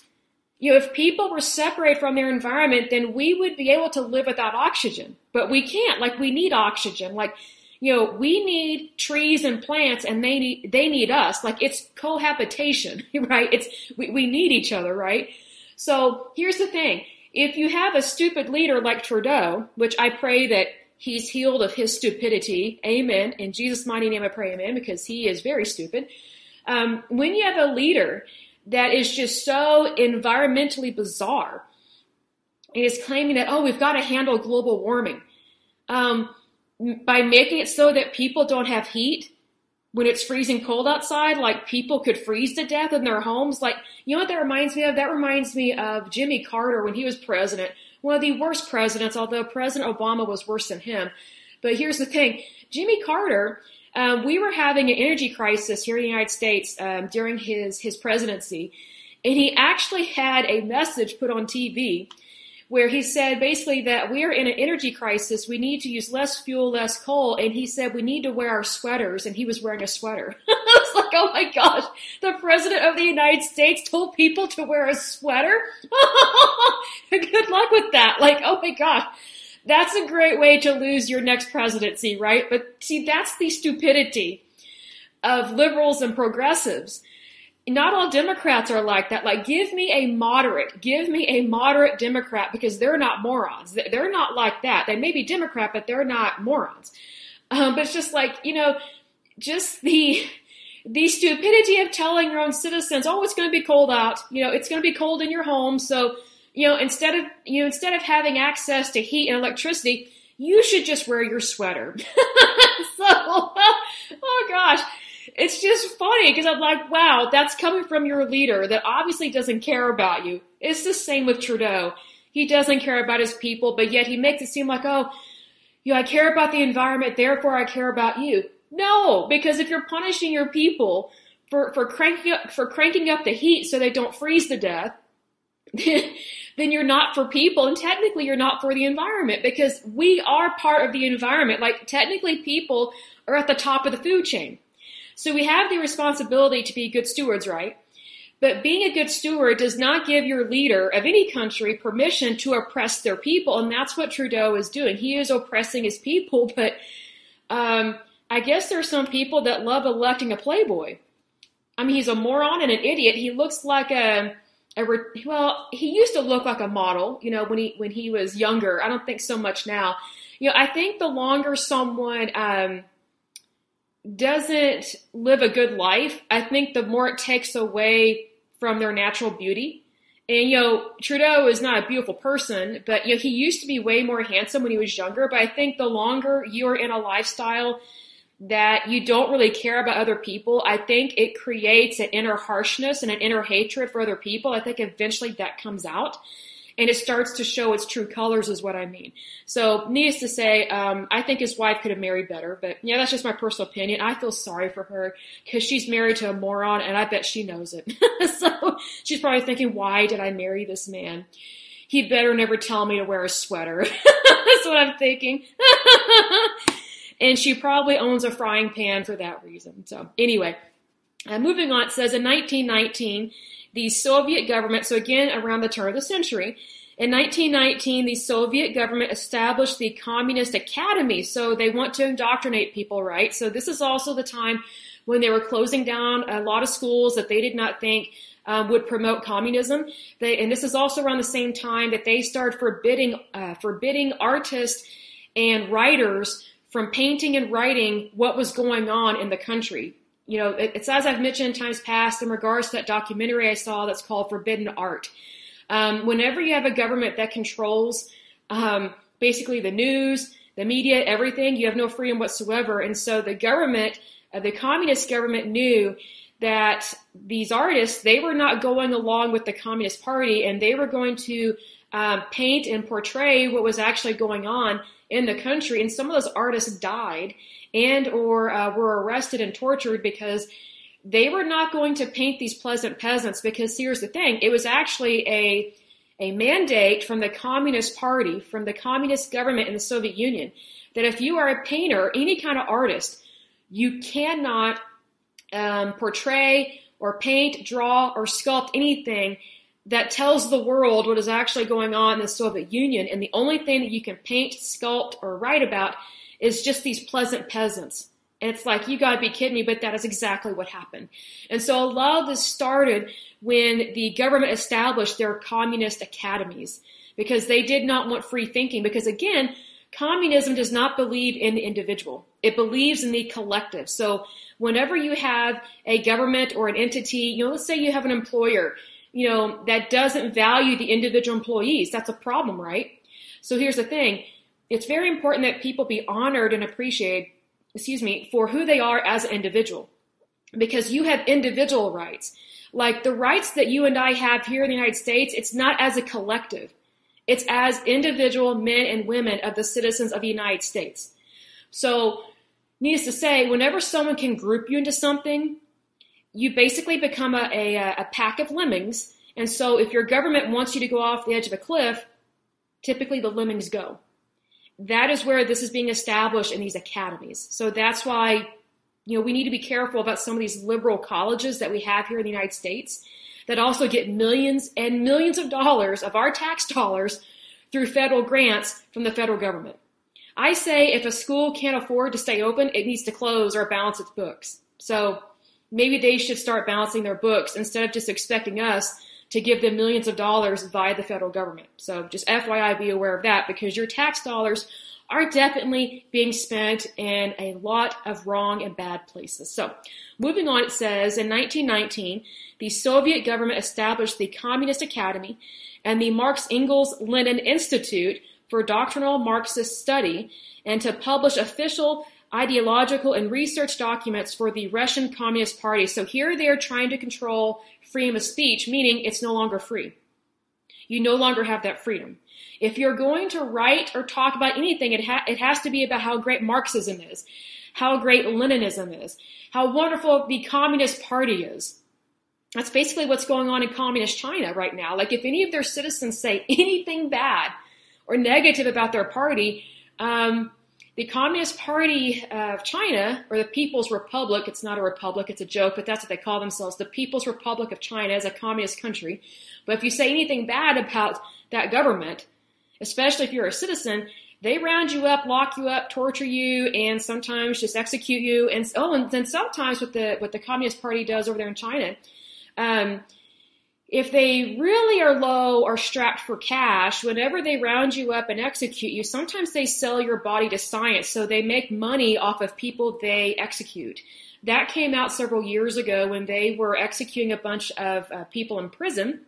You know, if people were separated from their environment, then we would be able to live without oxygen. But we can't. Like we need oxygen. Like, you know, we need trees and plants and they need they need us. Like it's cohabitation, right? It's we, we need each other, right? So here's the thing. If you have a stupid leader like Trudeau, which I pray that He's healed of his stupidity. Amen. In Jesus' mighty name I pray amen because he is very stupid. Um, when you have a leader that is just so environmentally bizarre and is claiming that, oh, we've got to handle global warming um, by making it so that people don't have heat when it's freezing cold outside, like people could freeze to death in their homes. Like, you know what that reminds me of? That reminds me of Jimmy Carter when he was president one of the worst presidents, although President Obama was worse than him. But here's the thing Jimmy Carter, um, we were having an energy crisis here in the United States um, during his, his presidency, and he actually had a message put on TV where he said basically that we are in an energy crisis. We need to use less fuel, less coal. And he said we need to wear our sweaters. And he was wearing a sweater. I was like, oh my gosh, the president of the United States told people to wear a sweater. Good luck with that. Like, oh my gosh. That's a great way to lose your next presidency, right? But see, that's the stupidity of liberals and progressives not all Democrats are like that. Like, give me a moderate, give me a moderate Democrat because they're not morons. They're not like that. They may be Democrat, but they're not morons. Um, but it's just like, you know, just the, the stupidity of telling your own citizens, oh, it's going to be cold out. You know, it's going to be cold in your home. So, you know, instead of, you know, instead of having access to heat and electricity, you should just wear your sweater. so, oh gosh it's just funny because I'm like, wow, that's coming from your leader that obviously doesn't care about you. It's the same with Trudeau. He doesn't care about his people, but yet he makes it seem like, oh, you know, I care about the environment, therefore I care about you. No, because if you're punishing your people for, for cranking up for cranking up the heat so they don't freeze to death, then you're not for people and technically you're not for the environment because we are part of the environment. Like technically people are at the top of the food chain. So we have the responsibility to be good stewards, right? But being a good steward does not give your leader of any country permission to oppress their people. And that's what Trudeau is doing. He is oppressing his people, but um, I guess there are some people that love electing a playboy. I mean, he's a moron and an idiot. He looks like a, a well, he used to look like a model, you know, when he when he was younger. I don't think so much now. You know, I think the longer someone um, doesn't live a good life, I think the more it takes away from their natural beauty. And you know, Trudeau is not a beautiful person, but you know, he used to be way more handsome when he was younger. But I think the longer you're in a lifestyle that you don't really care about other people, I think it creates an inner harshness and an inner hatred for other people. I think eventually that comes out and it starts to show its true colors is what I mean. So needless to say, um, I think his wife could have married better, but yeah, that's just my personal opinion. I feel sorry for her because she's married to a moron and I bet she knows it. so she's probably thinking, why did I marry this man? He better never tell me to wear a sweater. that's what I'm thinking. and she probably owns a frying pan for that reason. So anyway, Uh, moving on, it says in 1919, the Soviet government, so again around the turn of the century, in 1919, the Soviet government established the Communist Academy. So they want to indoctrinate people, right? So this is also the time when they were closing down a lot of schools that they did not think um, would promote communism. They, and this is also around the same time that they started forbidding uh, forbidding artists and writers from painting and writing what was going on in the country. You know, it, it's as I've mentioned in times past in regards to that documentary I saw that's called Forbidden Art. Um, whenever you have a government that controls um, basically the news, the media, everything, you have no freedom whatsoever. And so the government, uh, the communist government knew that these artists, they were not going along with the Communist Party and they were going to um, paint and portray what was actually going on in the country. And some of those artists died and or uh, were arrested and tortured because they were not going to paint these pleasant peasants because here's the thing it was actually a a mandate from the communist party from the communist government in the soviet union that if you are a painter any kind of artist you cannot um, portray or paint draw or sculpt anything that tells the world what is actually going on in the soviet union and the only thing that you can paint sculpt or write about is just these pleasant peasants and it's like, you gotta be kidding me, but that is exactly what happened. And so a lot of this started when the government established their communist academies because they did not want free thinking. Because again, communism does not believe in the individual. It believes in the collective. So whenever you have a government or an entity, you know, let's say you have an employer, you know, that doesn't value the individual employees, that's a problem, right? So here's the thing. It's very important that people be honored and appreciated excuse me, for who they are as an individual. Because you have individual rights. Like the rights that you and I have here in the United States, it's not as a collective. It's as individual men and women of the citizens of the United States. So, needless to say, whenever someone can group you into something, you basically become a, a, a pack of lemmings. And so, if your government wants you to go off the edge of a cliff, typically the lemmings go that is where this is being established in these academies. So that's why, you know, we need to be careful about some of these liberal colleges that we have here in the United States that also get millions and millions of dollars of our tax dollars through federal grants from the federal government. I say if a school can't afford to stay open, it needs to close or balance its books. So maybe they should start balancing their books instead of just expecting us to give them millions of dollars via the federal government. So just FYI, be aware of that because your tax dollars are definitely being spent in a lot of wrong and bad places. So moving on, it says in 1919, the Soviet government established the Communist Academy and the Marx Engels Lenin Institute for doctrinal Marxist study and to publish official ideological and research documents for the Russian Communist Party. So here they are trying to control freedom of speech, meaning it's no longer free. You no longer have that freedom. If you're going to write or talk about anything, it, ha- it has to be about how great Marxism is, how great Leninism is, how wonderful the Communist Party is. That's basically what's going on in Communist China right now. Like, if any of their citizens say anything bad or negative about their party, um, the Communist Party of China, or the People's Republic, it's not a republic, it's a joke, but that's what they call themselves, the People's Republic of China is a communist country. But if you say anything bad about that government, especially if you're a citizen, they round you up, lock you up, torture you, and sometimes just execute you. And oh, and then sometimes what the what the Communist Party does over there in China, um, if they really are low or strapped for cash, whenever they round you up and execute you, sometimes they sell your body to science. So they make money off of people they execute. That came out several years ago when they were executing a bunch of uh, people in prison.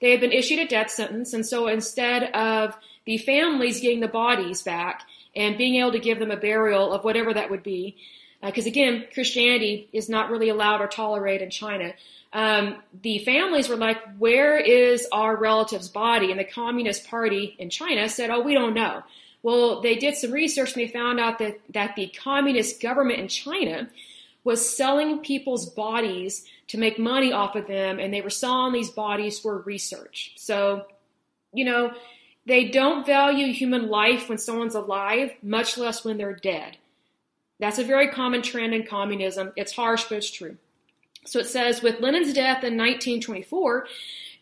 They had been issued a death sentence, and so instead of the families getting the bodies back and being able to give them a burial of whatever that would be, because uh, again, Christianity is not really allowed or tolerated in China um, the families were like, where is our relative's body? And the Communist Party in China said, oh, we don't know. Well, they did some research and they found out that, that the communist government in China was selling people's bodies to make money off of them, and they were selling these bodies for research. So, you know, they don't value human life when someone's alive, much less when they're dead. That's a very common trend in communism. It's harsh, but it's true. So it says, with Lenin's death in 1924,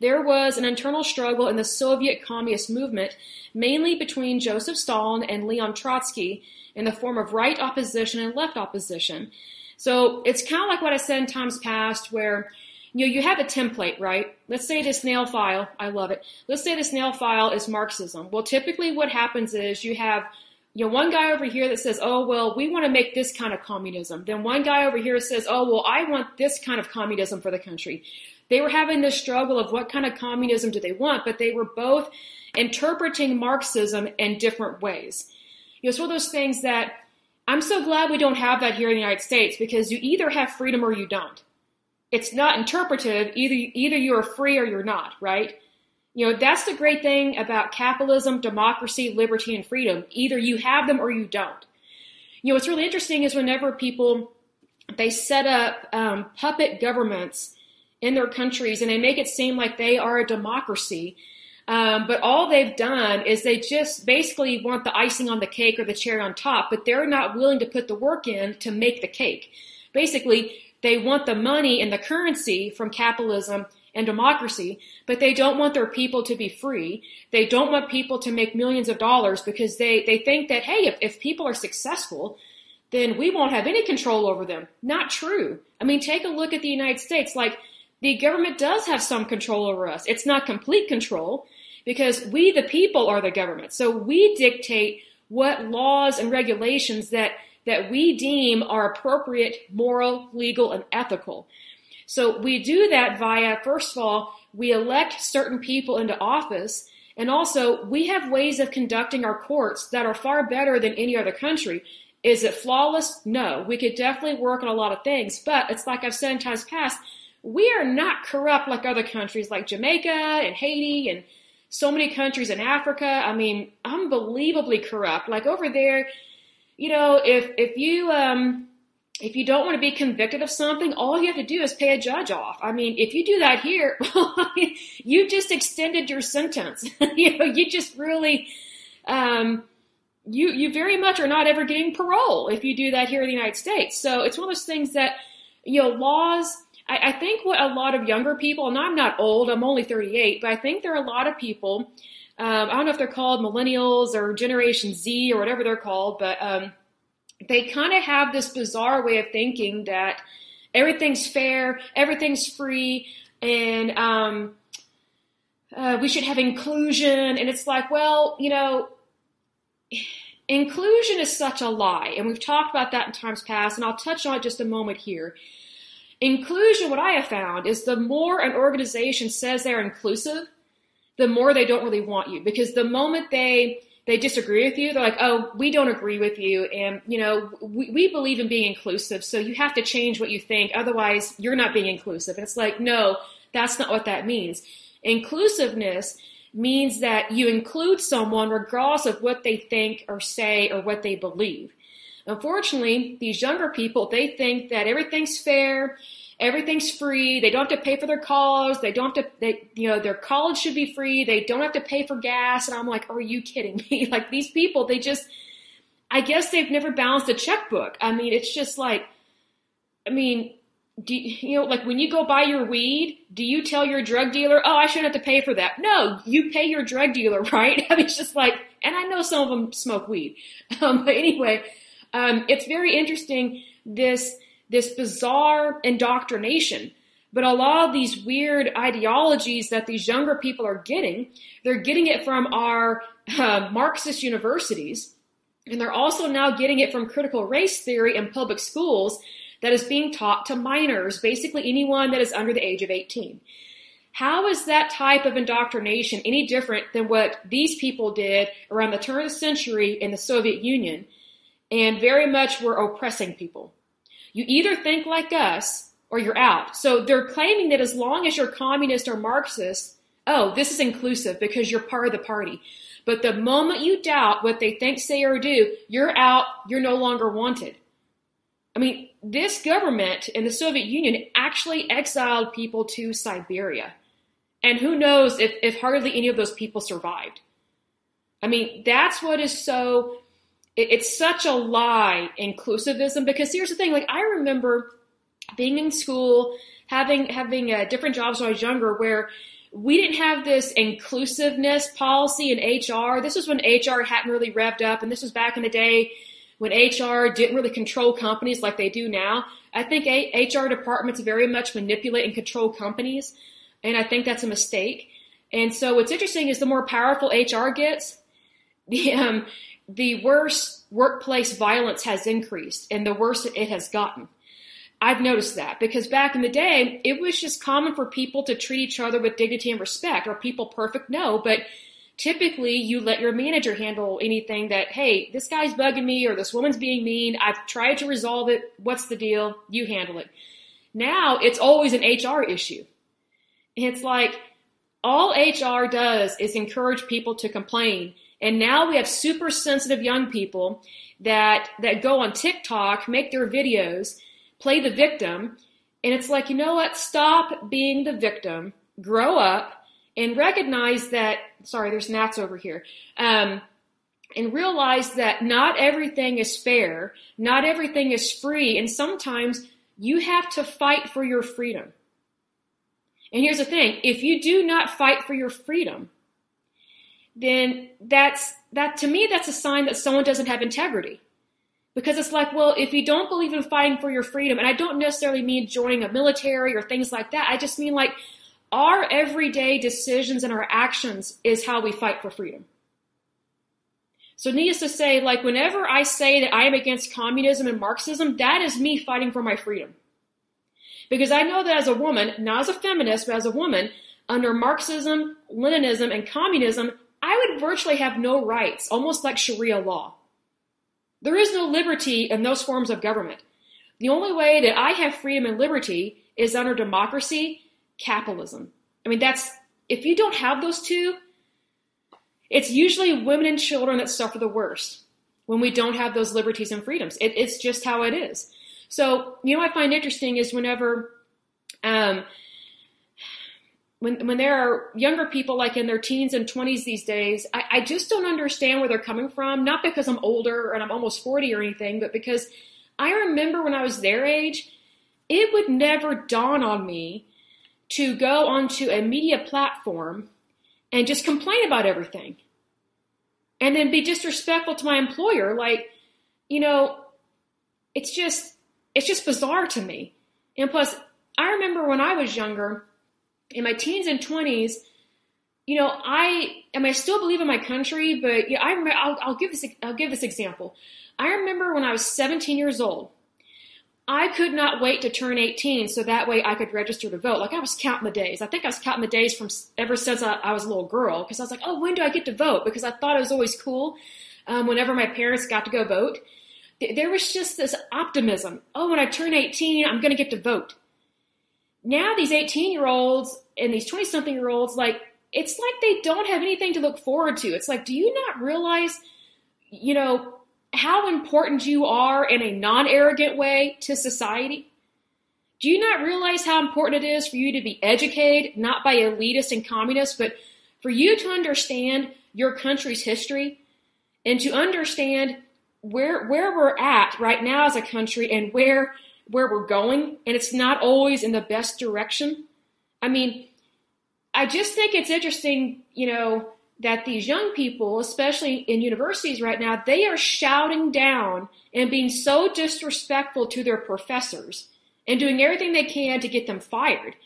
there was an internal struggle in the Soviet communist movement, mainly between Joseph Stalin and Leon Trotsky, in the form of right opposition and left opposition. So it's kind of like what I said in times past, where you know you have a template, right? Let's say this nail file, I love it. Let's say this nail file is Marxism. Well, typically what happens is you have you know, one guy over here that says, oh, well, we want to make this kind of communism. Then one guy over here says, oh, well, I want this kind of communism for the country. They were having this struggle of what kind of communism do they want, but they were both interpreting Marxism in different ways. You know, it's one of those things that I'm so glad we don't have that here in the United States because you either have freedom or you don't. It's not interpretive. Either either you are free or you're not, right? You know, that's the great thing about capitalism, democracy, liberty, and freedom. Either you have them or you don't. You know, what's really interesting is whenever people they set up um, puppet governments in their countries and they make it seem like they are a democracy. Um, but all they've done is they just basically want the icing on the cake or the cherry on top, but they're not willing to put the work in to make the cake. Basically, they want the money and the currency from capitalism and democracy, but they don't want their people to be free. They don't want people to make millions of dollars because they, they think that, hey, if, if people are successful, then we won't have any control over them. Not true. I mean, take a look at the United States. Like, the government does have some control over us. It's not complete control because we, the people, are the government. So we dictate what laws and regulations that, that we deem are appropriate, moral, legal, and ethical. So we do that via, first of all, we elect certain people into office. And also, we have ways of conducting our courts that are far better than any other country. Is it flawless? No. We could definitely work on a lot of things, but it's like I've said in times past, we are not corrupt like other countries like Jamaica and Haiti and so many countries in Africa. I mean, unbelievably corrupt. Like over there, you know, if if you um if you don't want to be convicted of something, all you have to do is pay a judge off. I mean, if you do that here, you just extended your sentence. you know, you just really um you you very much are not ever getting parole if you do that here in the United States. So it's one of those things that you know laws I, I think what a lot of younger people, and I'm not old, I'm only 38, but I think there are a lot of people. Um, I don't know if they're called millennials or Generation Z or whatever they're called, but um, they kind of have this bizarre way of thinking that everything's fair, everything's free, and um, uh, we should have inclusion. And it's like, well, you know, inclusion is such a lie. And we've talked about that in times past, and I'll touch on it just a moment here. Inclusion, what I have found, is the more an organization says they're inclusive, the more they don't really want you. Because the moment they they disagree with you, they're like, oh, we don't agree with you, and you know, we, we believe in being inclusive, so you have to change what you think, otherwise you're not being inclusive. And it's like, no, that's not what that means. Inclusiveness means that you include someone regardless of what they think or say or what they believe. Unfortunately, these younger people, they think that everything's fair, everything's free. They don't have to pay for their college. They don't have to, they, you know, their college should be free. They don't have to pay for gas. And I'm like, are you kidding me? like these people, they just, I guess they've never balanced a checkbook. I mean, it's just like, I mean, do you, you know, like when you go buy your weed, do you tell your drug dealer, oh, I shouldn't have to pay for that? No, you pay your drug dealer, right? I mean, it's just like, and I know some of them smoke weed. Um, but anyway, um, it's very interesting this this bizarre indoctrination. But a lot of these weird ideologies that these younger people are getting, they're getting it from our uh, Marxist universities, and they're also now getting it from critical race theory in public schools that is being taught to minors, basically anyone that is under the age of 18. How is that type of indoctrination any different than what these people did around the turn of the century in the Soviet Union? and very much we're oppressing people. You either think like us or you're out. So they're claiming that as long as you're communist or Marxist, oh, this is inclusive because you're part of the party. But the moment you doubt what they think, say, or do, you're out, you're no longer wanted. I mean, this government in the Soviet Union actually exiled people to Siberia. And who knows if, if hardly any of those people survived. I mean, that's what is so it, it's such a lie, inclusivism, because here's the thing, like I remember being in school, having having uh, different jobs when I was younger, where we didn't have this inclusiveness policy in HR. This was when HR hadn't really revved up, and this was back in the day when HR didn't really control companies like they do now. I think HR departments very much manipulate and control companies, and I think that's a mistake. And so what's interesting is the more powerful HR gets, the um, the worse workplace violence has increased and the worse it has gotten. I've noticed that because back in the day, it was just common for people to treat each other with dignity and respect. Are people perfect? No, but typically you let your manager handle anything that, hey, this guy's bugging me or this woman's being mean. I've tried to resolve it. What's the deal? You handle it. Now it's always an HR issue. It's like all HR does is encourage people to complain. And now we have super sensitive young people that, that go on TikTok, make their videos, play the victim. And it's like, you know what? Stop being the victim, grow up, and recognize that, sorry, there's gnats over here. Um, and realize that not everything is fair, not everything is free, and sometimes you have to fight for your freedom. And here's the thing if you do not fight for your freedom, then that's that to me that's a sign that someone doesn't have integrity. Because it's like, well, if you don't believe in fighting for your freedom, and I don't necessarily mean joining a military or things like that, I just mean like our everyday decisions and our actions is how we fight for freedom. So, needless to say, like, whenever I say that I am against communism and Marxism, that is me fighting for my freedom. Because I know that as a woman, not as a feminist, but as a woman, under Marxism, Leninism, and communism, I would virtually have no rights, almost like Sharia law. There is no liberty in those forms of government. The only way that I have freedom and liberty is under democracy, capitalism. I mean, that's, if you don't have those two, it's usually women and children that suffer the worst when we don't have those liberties and freedoms. It, it's just how it is. So, you know, I find interesting is whenever, um, when when there are younger people like in their teens and 20s these days, I, I just don't understand where they're coming from. Not because I'm older and I'm almost 40 or anything, but because I remember when I was their age, it would never dawn on me to go onto a media platform and just complain about everything. And then be disrespectful to my employer. Like, you know, it's just it's just bizarre to me. And plus, I remember when I was younger, in my teens and 20s, you know, I am I still believe in my country, but yeah, I remember, I'll, I'll give this I'll give this example. I remember when I was 17 years old, I could not wait to turn 18 so that way I could register to vote. Like I was counting the days. I think I was counting the days from ever since I, I was a little girl because I was like, oh, when do I get to vote? Because I thought it was always cool um, whenever my parents got to go vote. There was just this optimism. Oh, when I turn 18, I'm going to get to vote now these 18 year olds and these 20 something year olds, like, it's like they don't have anything to look forward to. It's like, do you not realize, you know, how important you are in a non arrogant way to society? Do you not realize how important it is for you to be educated, not by elitists and communists, but for you to understand your country's history and to understand where where we're at right now as a country and where where we're going and it's not always in the best direction. I mean, I just think it's interesting, you know, that these young people, especially in universities right now, they are shouting down and being so disrespectful to their professors and doing everything they can to get them fired.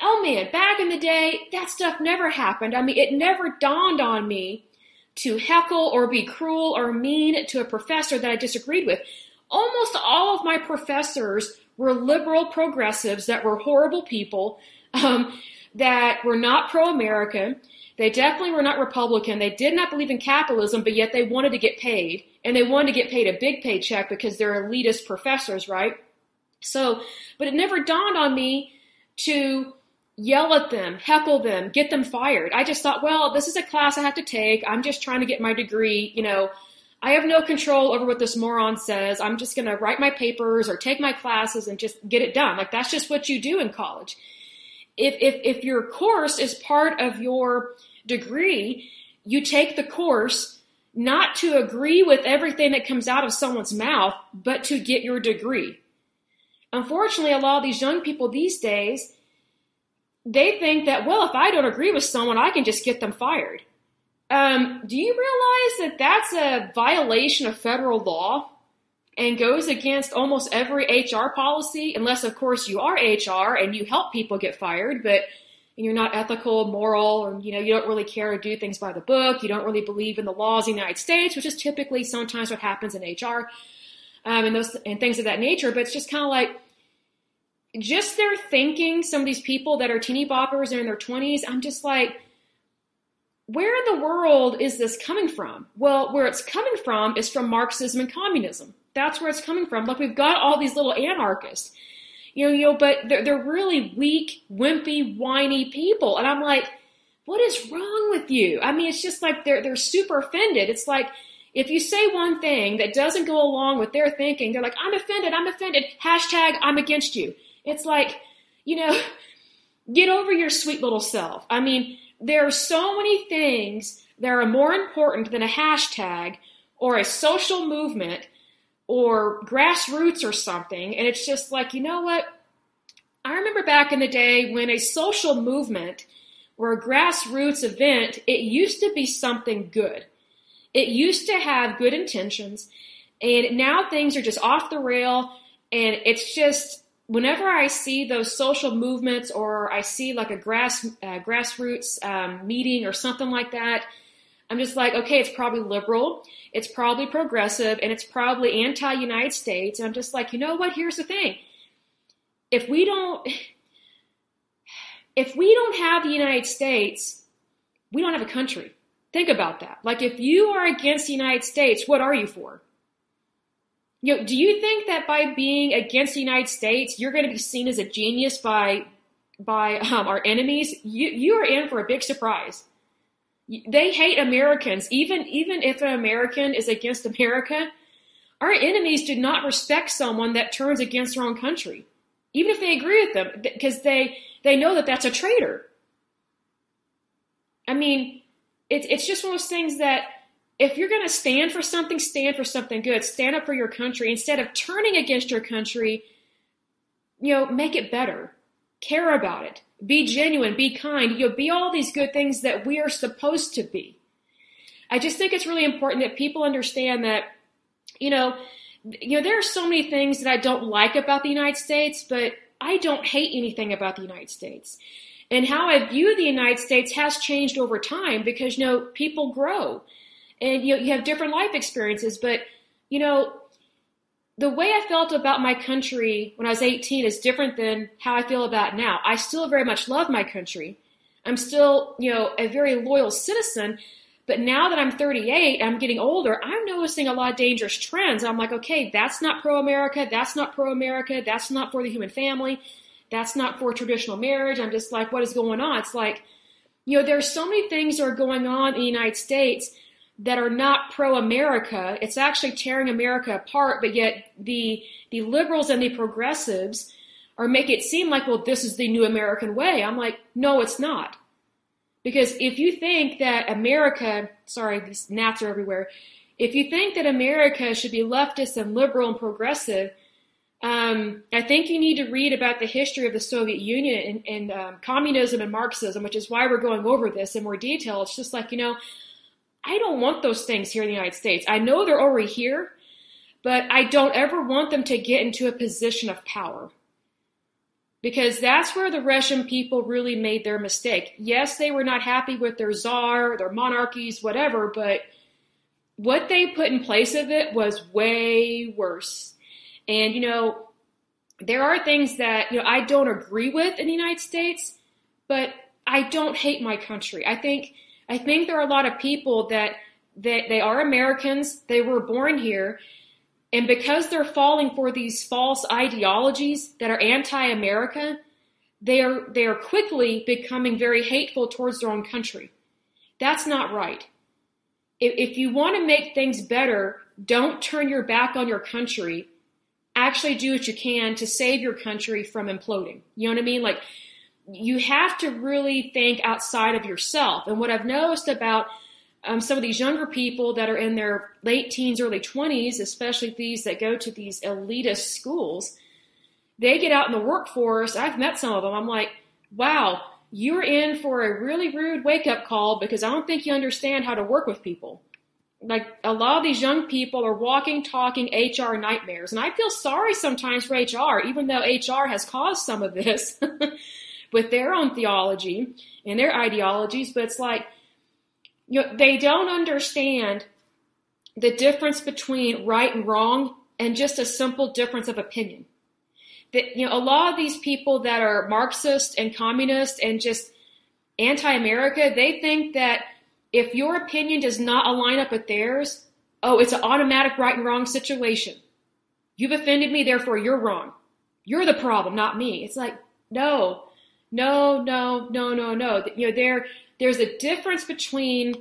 Oh man, back in the day, that stuff never happened. I mean, it never dawned on me to heckle or be cruel or mean to a professor that I disagreed with almost all of my professors were liberal progressives that were horrible people, um, that were not pro American. They definitely were not Republican. They did not believe in capitalism, but yet they wanted to get paid. And they wanted to get paid a big paycheck because they're elitist professors, right? So, but it never dawned on me to yell at them, heckle them, get them fired. I just thought, well, this is a class I have to take. I'm just trying to get my degree, you know, I have no control over what this moron says. I'm just going to write my papers or take my classes and just get it done. Like that's just what you do in college. If, if, if your course is part of your degree, you take the course not to agree with everything that comes out of someone's mouth, but to get your degree. unfortunately, a lot of these young people these days, they think that, well, if I don't agree with someone, I can just get them fired. Um, do you realize that that's a violation of federal law and goes against almost every HR policy, unless, of course, you are HR and you help people get fired, but you're not ethical, moral, or you know you don't really care to do things by the book. You don't really believe in the laws of the United States, which is typically sometimes what happens in HR um, and those and things of that nature. But it's just kind of like just their thinking. Some of these people that are teeny boppers are in their twenties. I'm just like, where in the world is this coming from? Well, where it's coming from is from Marxism and communism. That's where it's coming from. Like we've got all these little anarchists, you know, you know, but they're, they're really weak, wimpy, whiny people. And I'm like, what is wrong with you? I mean, it's just like they're, they're super offended. It's like, if you say one thing that doesn't go along with their thinking, they're like, I'm offended, I'm offended, hashtag I'm against you. It's like, you know, get over your sweet little self. I mean, there are so many things that are more important than a hashtag or a social movement or grassroots or something. And it's just like, you know what? I remember back in the day when a social movement or a grassroots event, it used to be something good. It used to have good intentions, and now things are just off the rail, and it's just whenever I see those social movements or I see like a grass uh, grassroots um, meeting or something like that, I'm just like, okay, it's probably liberal, it's probably progressive, and it's probably anti-United States. And I'm just like, you know what? Here's the thing: if we don't, if we don't have the United States, we don't have a country. Think about that. Like, if you are against the United States, what are you for? You know, do you think that by being against the United States, you're going to be seen as a genius by by um, our enemies? You you are in for a big surprise. They hate Americans, even even if an American is against America. Our enemies do not respect someone that turns against their own country, even if they agree with them, because they they know that that's a traitor. I mean, it's it's just one of those things that if you're going to stand for something, stand for something good. Stand up for your country instead of turning against your country. You know, make it better. Care about it. Be genuine. Be kind. You know, be all these good things that we are supposed to be. I just think it's really important that people understand that, you know, you know, there are so many things that I don't like about the United States, but I don't hate anything about the United States. And how I view the United States has changed over time because, you know, people grow and you, know, you have different life experiences. But, you know, the way I felt about my country when I was 18 is different than how I feel about now. I still very much love my country. I'm still, you know, a very loyal citizen. But now that I'm 38, I'm getting older, I'm noticing a lot of dangerous trends. I'm like, okay, that's not pro America. That's not pro America. That's not for the human family that's not for traditional marriage. I'm just like, what is going on? It's like, you know, there's so many things that are going on in the United States that are not pro America. It's actually tearing America apart, but yet the the liberals and the progressives are making it seem like, well, this is the new American way. I'm like, no, it's not. Because if you think that America, sorry, these gnats are everywhere. If you think that America should be leftist and liberal and progressive, um, I think you need to read about the history of the Soviet Union and, and um, communism and Marxism, which is why we're going over this in more detail. It's just like, you know, I don't want those things here in the United States. I know they're already here, but I don't ever want them to get into a position of power. Because that's where the Russian people really made their mistake. Yes, they were not happy with their czar, their monarchies, whatever, but what they put in place of it was way worse and, you know, there are things that, you know, I don't agree with in the United States, but I don't hate my country. I think, I think there are a lot of people that, that they are Americans, they were born here, and because they're falling for these false ideologies that are anti-America, they are, they are quickly becoming very hateful towards their own country. That's not right. If, if you want to make things better, don't turn your back on your country actually do what you can to save your country from imploding. You know what I mean? Like, you have to really think outside of yourself. And what I've noticed about um, some of these younger people that are in their late teens, early 20s, especially these that go to these elitist schools, they get out in the workforce. I've met some of them. I'm like, wow, you're in for a really rude wake up call because I don't think you understand how to work with people. Like a lot of these young people are walking, talking HR nightmares. And I feel sorry sometimes for HR, even though HR has caused some of this with their own theology and their ideologies. But it's like, you know, they don't understand the difference between right and wrong and just a simple difference of opinion that you know a lot of these people that are Marxist and communist and just anti-America, they think that if your opinion does not align up with theirs, oh, it's an automatic right and wrong situation. You've offended me, therefore you're wrong. You're the problem, not me. It's like no, no, no, no, no, no. You know there there's a difference between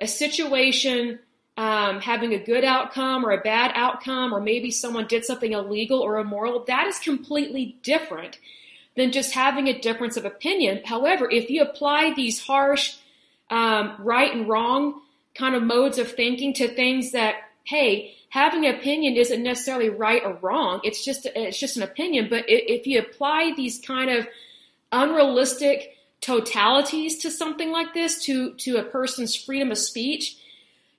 a situation um, having a good outcome or a bad outcome, or maybe someone did something illegal or immoral, that is completely different than just having a difference of opinion. However, if you apply these harsh um, right and wrong kind of modes of thinking to things that, hey, having an opinion isn't necessarily right or wrong. It's just it's just an opinion. But if you apply these kind of unrealistic totalities to something like this, to to a person's freedom of speech,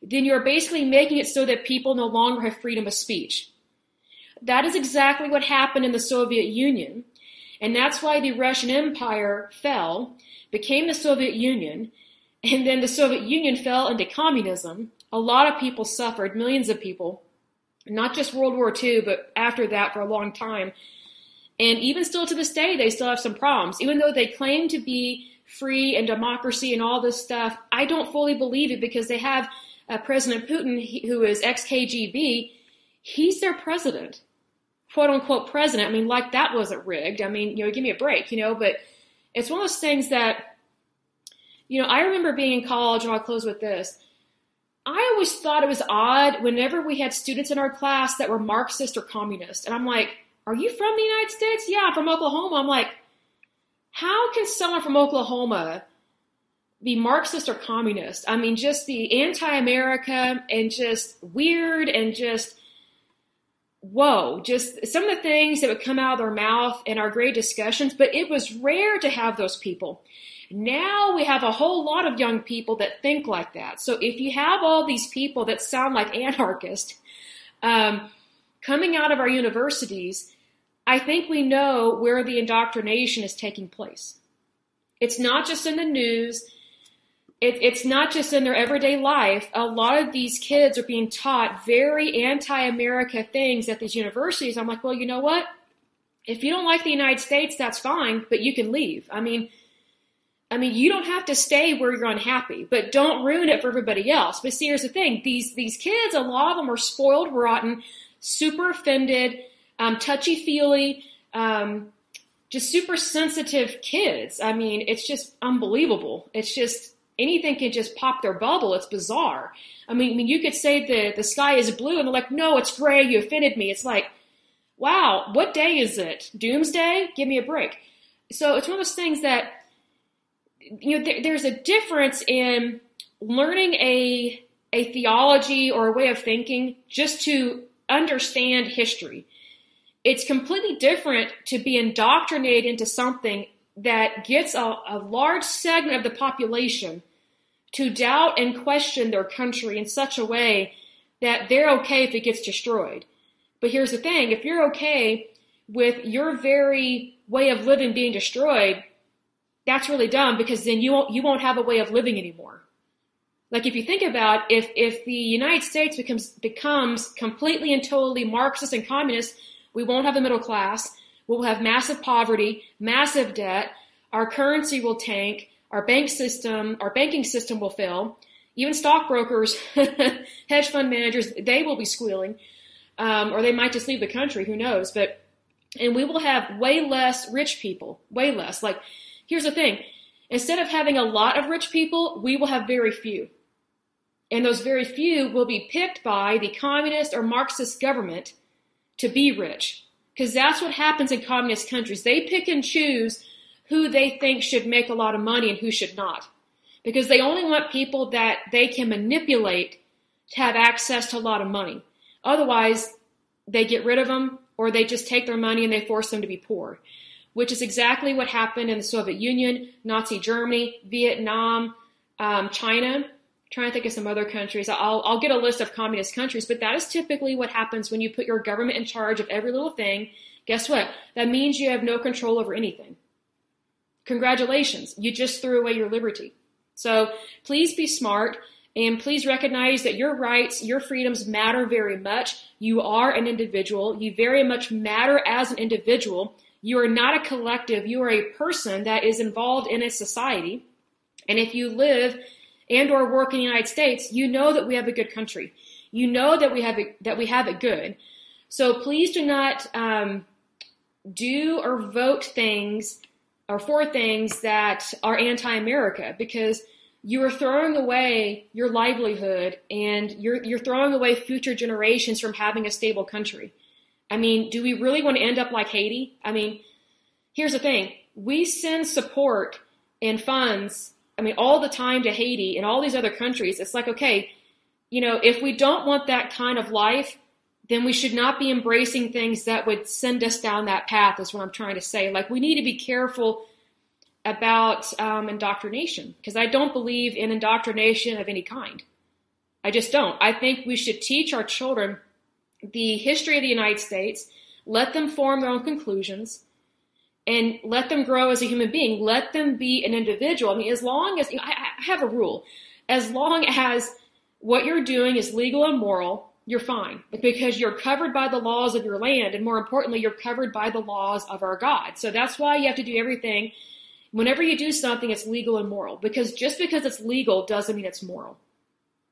then you're basically making it so that people no longer have freedom of speech. That is exactly what happened in the Soviet Union. And that's why the Russian Empire fell, became the Soviet Union, and then the Soviet Union fell into communism. A lot of people suffered, millions of people, not just World War II, but after that for a long time. And even still to this day, they still have some problems. Even though they claim to be free and democracy and all this stuff, I don't fully believe it because they have uh, President Putin, who is ex KGB, he's their president, quote unquote president. I mean, like that wasn't rigged. I mean, you know, give me a break, you know, but it's one of those things that, you know, I remember being in college, and I'll close with this. I always thought it was odd whenever we had students in our class that were Marxist or communist. And I'm like, are you from the United States? Yeah, I'm from Oklahoma. I'm like, how can someone from Oklahoma be Marxist or communist. I mean, just the anti-America and just weird and just whoa, just some of the things that would come out of their mouth in our great discussions, but it was rare to have those people. Now we have a whole lot of young people that think like that. So if you have all these people that sound like anarchists um, coming out of our universities, I think we know where the indoctrination is taking place. It's not just in the news it, it's not just in their everyday life. A lot of these kids are being taught very anti-America things at these universities. I'm like, well, you know what? If you don't like the United States, that's fine, but you can leave. I mean, I mean, you don't have to stay where you're unhappy, but don't ruin it for everybody else. But see, here's the thing: these these kids, a lot of them are spoiled, rotten, super offended, um, touchy feely, um, just super sensitive kids. I mean, it's just unbelievable. It's just anything can just pop their bubble. It's bizarre. I mean, I mean, you could say the the sky is blue, and they're like, "No, it's gray. You offended me." It's like, wow, what day is it? Doomsday? Give me a break. So it's one of those things that you know. There, there's a difference in learning a a theology or a way of thinking just to understand history. It's completely different to be indoctrinated into something that gets a, a large segment of the population to doubt and question their country in such a way that they're okay if it gets destroyed. But here's the thing if you're okay with your very way of living being destroyed, that's really dumb because then you won't, you won't have a way of living anymore. Like if you think about if if the United States becomes becomes completely and totally Marxist and communist, we won't have a middle class. We'll have massive poverty, massive debt. Our currency will tank. Our bank system, our banking system will fail. Even stockbrokers, hedge fund managers, they will be squealing, um, or they might just leave the country. Who knows? But and we will have way less rich people, way less. Like, here's the thing: instead of having a lot of rich people, we will have very few, and those very few will be picked by the communist or Marxist government to be rich. Because that's what happens in communist countries. They pick and choose who they think should make a lot of money and who should not. Because they only want people that they can manipulate to have access to a lot of money. Otherwise, they get rid of them or they just take their money and they force them to be poor, which is exactly what happened in the Soviet Union, Nazi Germany, Vietnam, um, China. Trying to think of some other countries. I'll, I'll get a list of communist countries, but that is typically what happens when you put your government in charge of every little thing. Guess what? That means you have no control over anything. Congratulations, you just threw away your liberty. So please be smart. And please recognize that your rights, your freedoms matter very much. You are an individual. You very much matter as an individual. You are not a collective. You are a person that is involved in a society. And if you live and or work in the United States, you know that we have a good country. You know that we have it, that we have it good. So please do not um, do or vote things or for things that are anti-America because you are throwing away your livelihood and you're you're throwing away future generations from having a stable country. I mean, do we really want to end up like Haiti? I mean, here's the thing. We send support and funds, I mean, all the time to Haiti and all these other countries. It's like, okay, you know, if we don't want that kind of life, then we should not be embracing things that would send us down that path, is what I'm trying to say. Like, we need to be careful about um, indoctrination because I don't believe in indoctrination of any kind. I just don't. I think we should teach our children the history of the United States, let them form their own conclusions, and let them grow as a human being. Let them be an individual. I mean, as long as you know, I, I have a rule, as long as what you're doing is legal and moral, you're fine because you're covered by the laws of your land, and more importantly, you're covered by the laws of our God. So that's why you have to do everything whenever you do something, it's legal and moral because just because it's legal doesn't mean it's moral.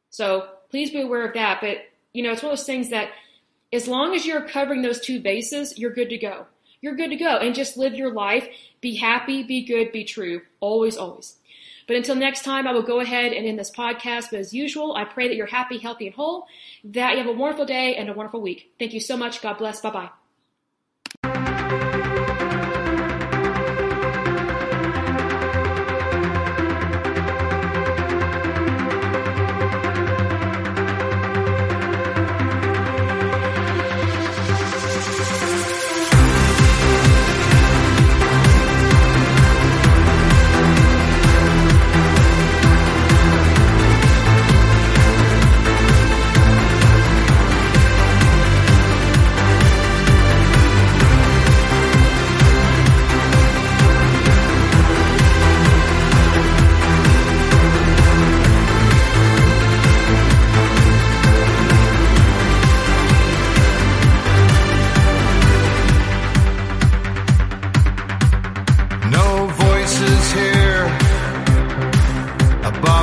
So please be aware of that. But, you know, it's one of those things that as long as you're covering those two bases, you're good to go. You're good to go and just live your life. Be happy, be good, be true. Always, always. But until next time, I will go ahead and end this podcast. But as usual, I pray that you're happy, healthy, and whole, that you have a wonderful day and a wonderful week. Thank you so much. God bless. Bye bye.